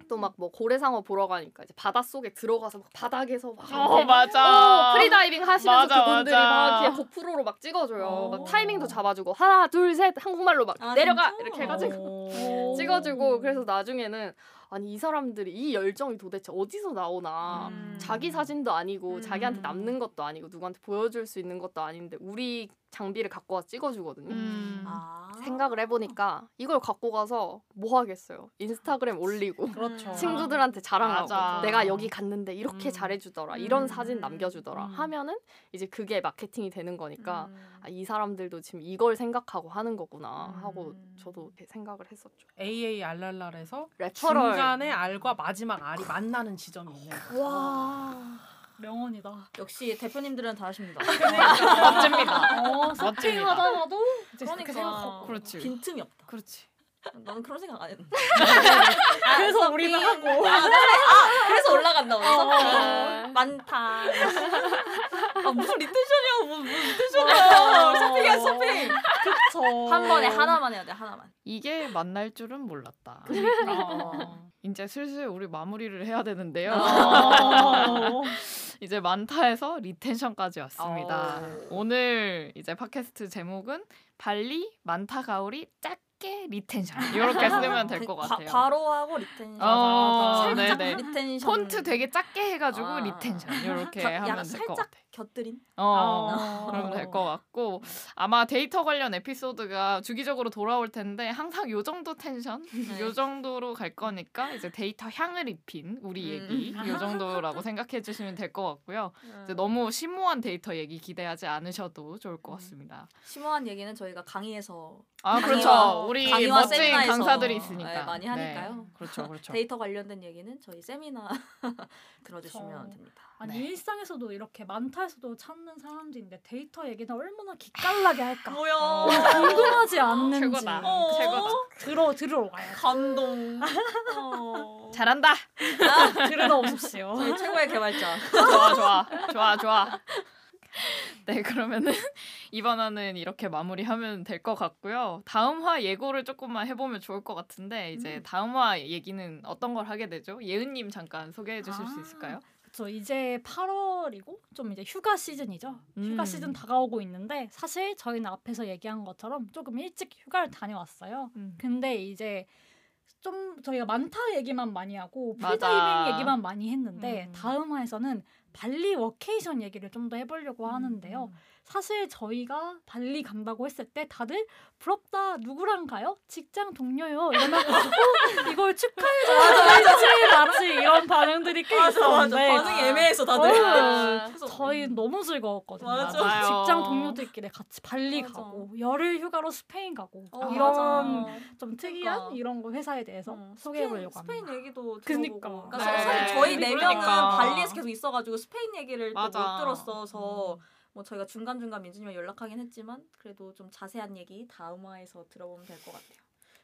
또 막 뭐 고래상어 보러 가니까 이제 바닷속에 들어가서 막 바닥에서 막 어 이렇게 맞아. 어, 프리다이빙 하시면서 맞아, 그분들이 맞아. 막 이렇게 GoPro로 막 찍어줘요. 어. 막 타이밍도 잡아주고 하나 둘 셋 한국말로 막 아, 내려가 진짜? 이렇게 해가지고 어. [LAUGHS] 찍어주고 그래서 나중에는 아니 이 사람들이 이 열정이 도대체 어디서 나오나 음. 자기 사진도 아니고 음. 자기한테 남는 것도 아니고 누구한테 보여줄 수 있는 것도 아닌데 우리 장비를 갖고 와서 찍어주거든요. 음. 아. 생각을 해보니까 이걸 갖고 가서 뭐 하겠어요? 인스타그램 올리고 [LAUGHS] 그렇죠. 친구들한테 자랑하고 맞아. 내가 여기 갔는데 이렇게 음. 잘해주더라 이런 음. 사진 남겨주더라 음. 하면은 이제 그게 마케팅이 되는 거니까 음. 아, 이 사람들도 지금 이걸 생각하고 하는 거구나 음. 하고 저도 이렇게 생각을 했었죠. AA 알랄랄에서 레퍼럴 중간에 알과 마지막 알이 만나는 지점이 있네요. 와 명언이다. 역시 대표님들은 다르십니다. [LAUGHS] 멋집니다. 어 서핑하다가도 이제 그러니까. 생각하고. 그렇지. 빈틈이 없다. 그렇지. 나는 그런 생각 안 했는데. [LAUGHS] 그래서 우리는 하고. 아, 그래? 아, 그래서 올라간다. 오늘 어. 만타. 아, 무슨 retention이야. 뭐, 무슨 retention이야. 서핑이야, 서핑. 그쵸. 한 번에 하나만 해야 돼, 하나만. 이게 만날 줄은 몰랐다. 어. 이제 슬슬 우리 마무리를 해야 되는데요. 어. [LAUGHS] 이제 만타에서 retention까지 왔습니다. 어. 오늘 이제 팟캐스트 제목은 발리 만타 가오리 짧게 retention 이렇게 쓰면 될 것 과- 같아요. 괄호하고 retention. 어, 살짝 네네. retention. 폰트 되게 작게 해가지고 아. retention 이렇게 겨- 하면 될 것 살짝 같아. 곁들인. 어, 어. 그러면 될 것 같고 아마 데이터 관련 에피소드가 주기적으로 돌아올 텐데 항상 요 정도 텐션, 네. 요 정도로 갈 거니까 이제 데이터 향을 입힌 우리 음. 얘기 요 정도라고 [LAUGHS] 생각해 주시면 될 것 같고요. 이제 너무 심오한 데이터 얘기 기대하지 않으셔도 좋을 것 음. 같습니다. 심오한 얘기는 저희가 강의에서 아 강의와- 그렇죠. 우리 강의와 멋진 세미나에서, 강사들이 있으니까 네, 많이 하니까요. 그렇죠, 그렇죠. [LAUGHS] 데이터 관련된 얘기는 저희 세미나 [LAUGHS] 들어주시면 그쵸. 됩니다. 아니 네. 일상에서도 이렇게 많다에서도 찾는 사람들인데 데이터 얘기는 얼마나 기깔나게 할까? 뭐야? 어, 궁금하지 않는지 최고다. 어. 최고다. 들어 들으러 와요. 감동. 어. 잘한다. 들으러 오십시오. 저희 최고의 개발자. [LAUGHS] 좋아 좋아 좋아 좋아. 네 그러면은 이번 화는 이렇게 마무리하면 될 것 같고요. 다음 화 예고를 조금만 해보면 좋을 것 같은데 이제 음. 다음 화 얘기는 어떤 걸 하게 되죠? 예은님 잠깐 소개해 주실 수 아. 있을까요? 그렇죠. 이제 8월이고 좀 이제 휴가 시즌이죠. 휴가 음. 시즌 다가오고 있는데 사실 저희는 앞에서 얘기한 것처럼 조금 일찍 휴가를 다녀왔어요. 음. 근데 이제 좀 저희가 만타 얘기만 많이 하고. 프리다이빙 얘기만 많이 했는데 음. 다음 화에서는 발리 워케이션 얘기를 좀 더 해보려고 하는데요. 사실 저희가 발리 간다고 했을 때 다들 부럽다 누구랑 가요? 직장 동료요 이러면 어, [LAUGHS] 이걸 축하해 줘야지 말지 이런 반응들이 꽤 있었는데 반응이 애매해서 다들. 어, 저희 너무 즐거웠거든요. 맞아. 직장 동료들끼리 같이 발리 맞아. 가고 열흘 휴가로 스페인 가고 어, 이런 맞아. 좀 특이한 그러니까. 이런 거 회사에 대해서 어, 소개해보려고 스페인, 합니다. 스페인 얘기도. 들어보고. 그러니까 네. 사실 저희 네 명은 그러니까. 발리에서 계속 있어가지고 스페인 얘기를 또못 맞아. 들었어서 뭐 저희가 중간 중간 민준이랑 연락하긴 했지만 그래도 좀 자세한 얘기 다음 화에서 들어보면 될 것 같아요.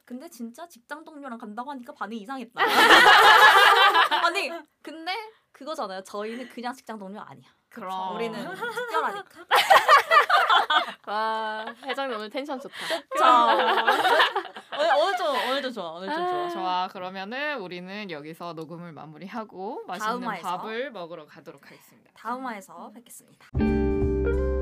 근데 진짜 직장 동료랑 간다고 하니까 반응이 이상했다. [LAUGHS] 아니 근데 그거잖아요. 저희는 그냥 직장 동료 아니야. 그럼 우리는 특별하니까. [LAUGHS] 와 회장님 오늘 텐션 좋다. 오늘 오늘 좀 오늘 좀 좋아. 오늘 좀 좋아. 좋아 그러면은 우리는 여기서 녹음을 마무리하고 맛있는 화에서. 밥을 먹으러 가도록 하겠습니다. 다음 화에서 뵙겠습니다. Bye.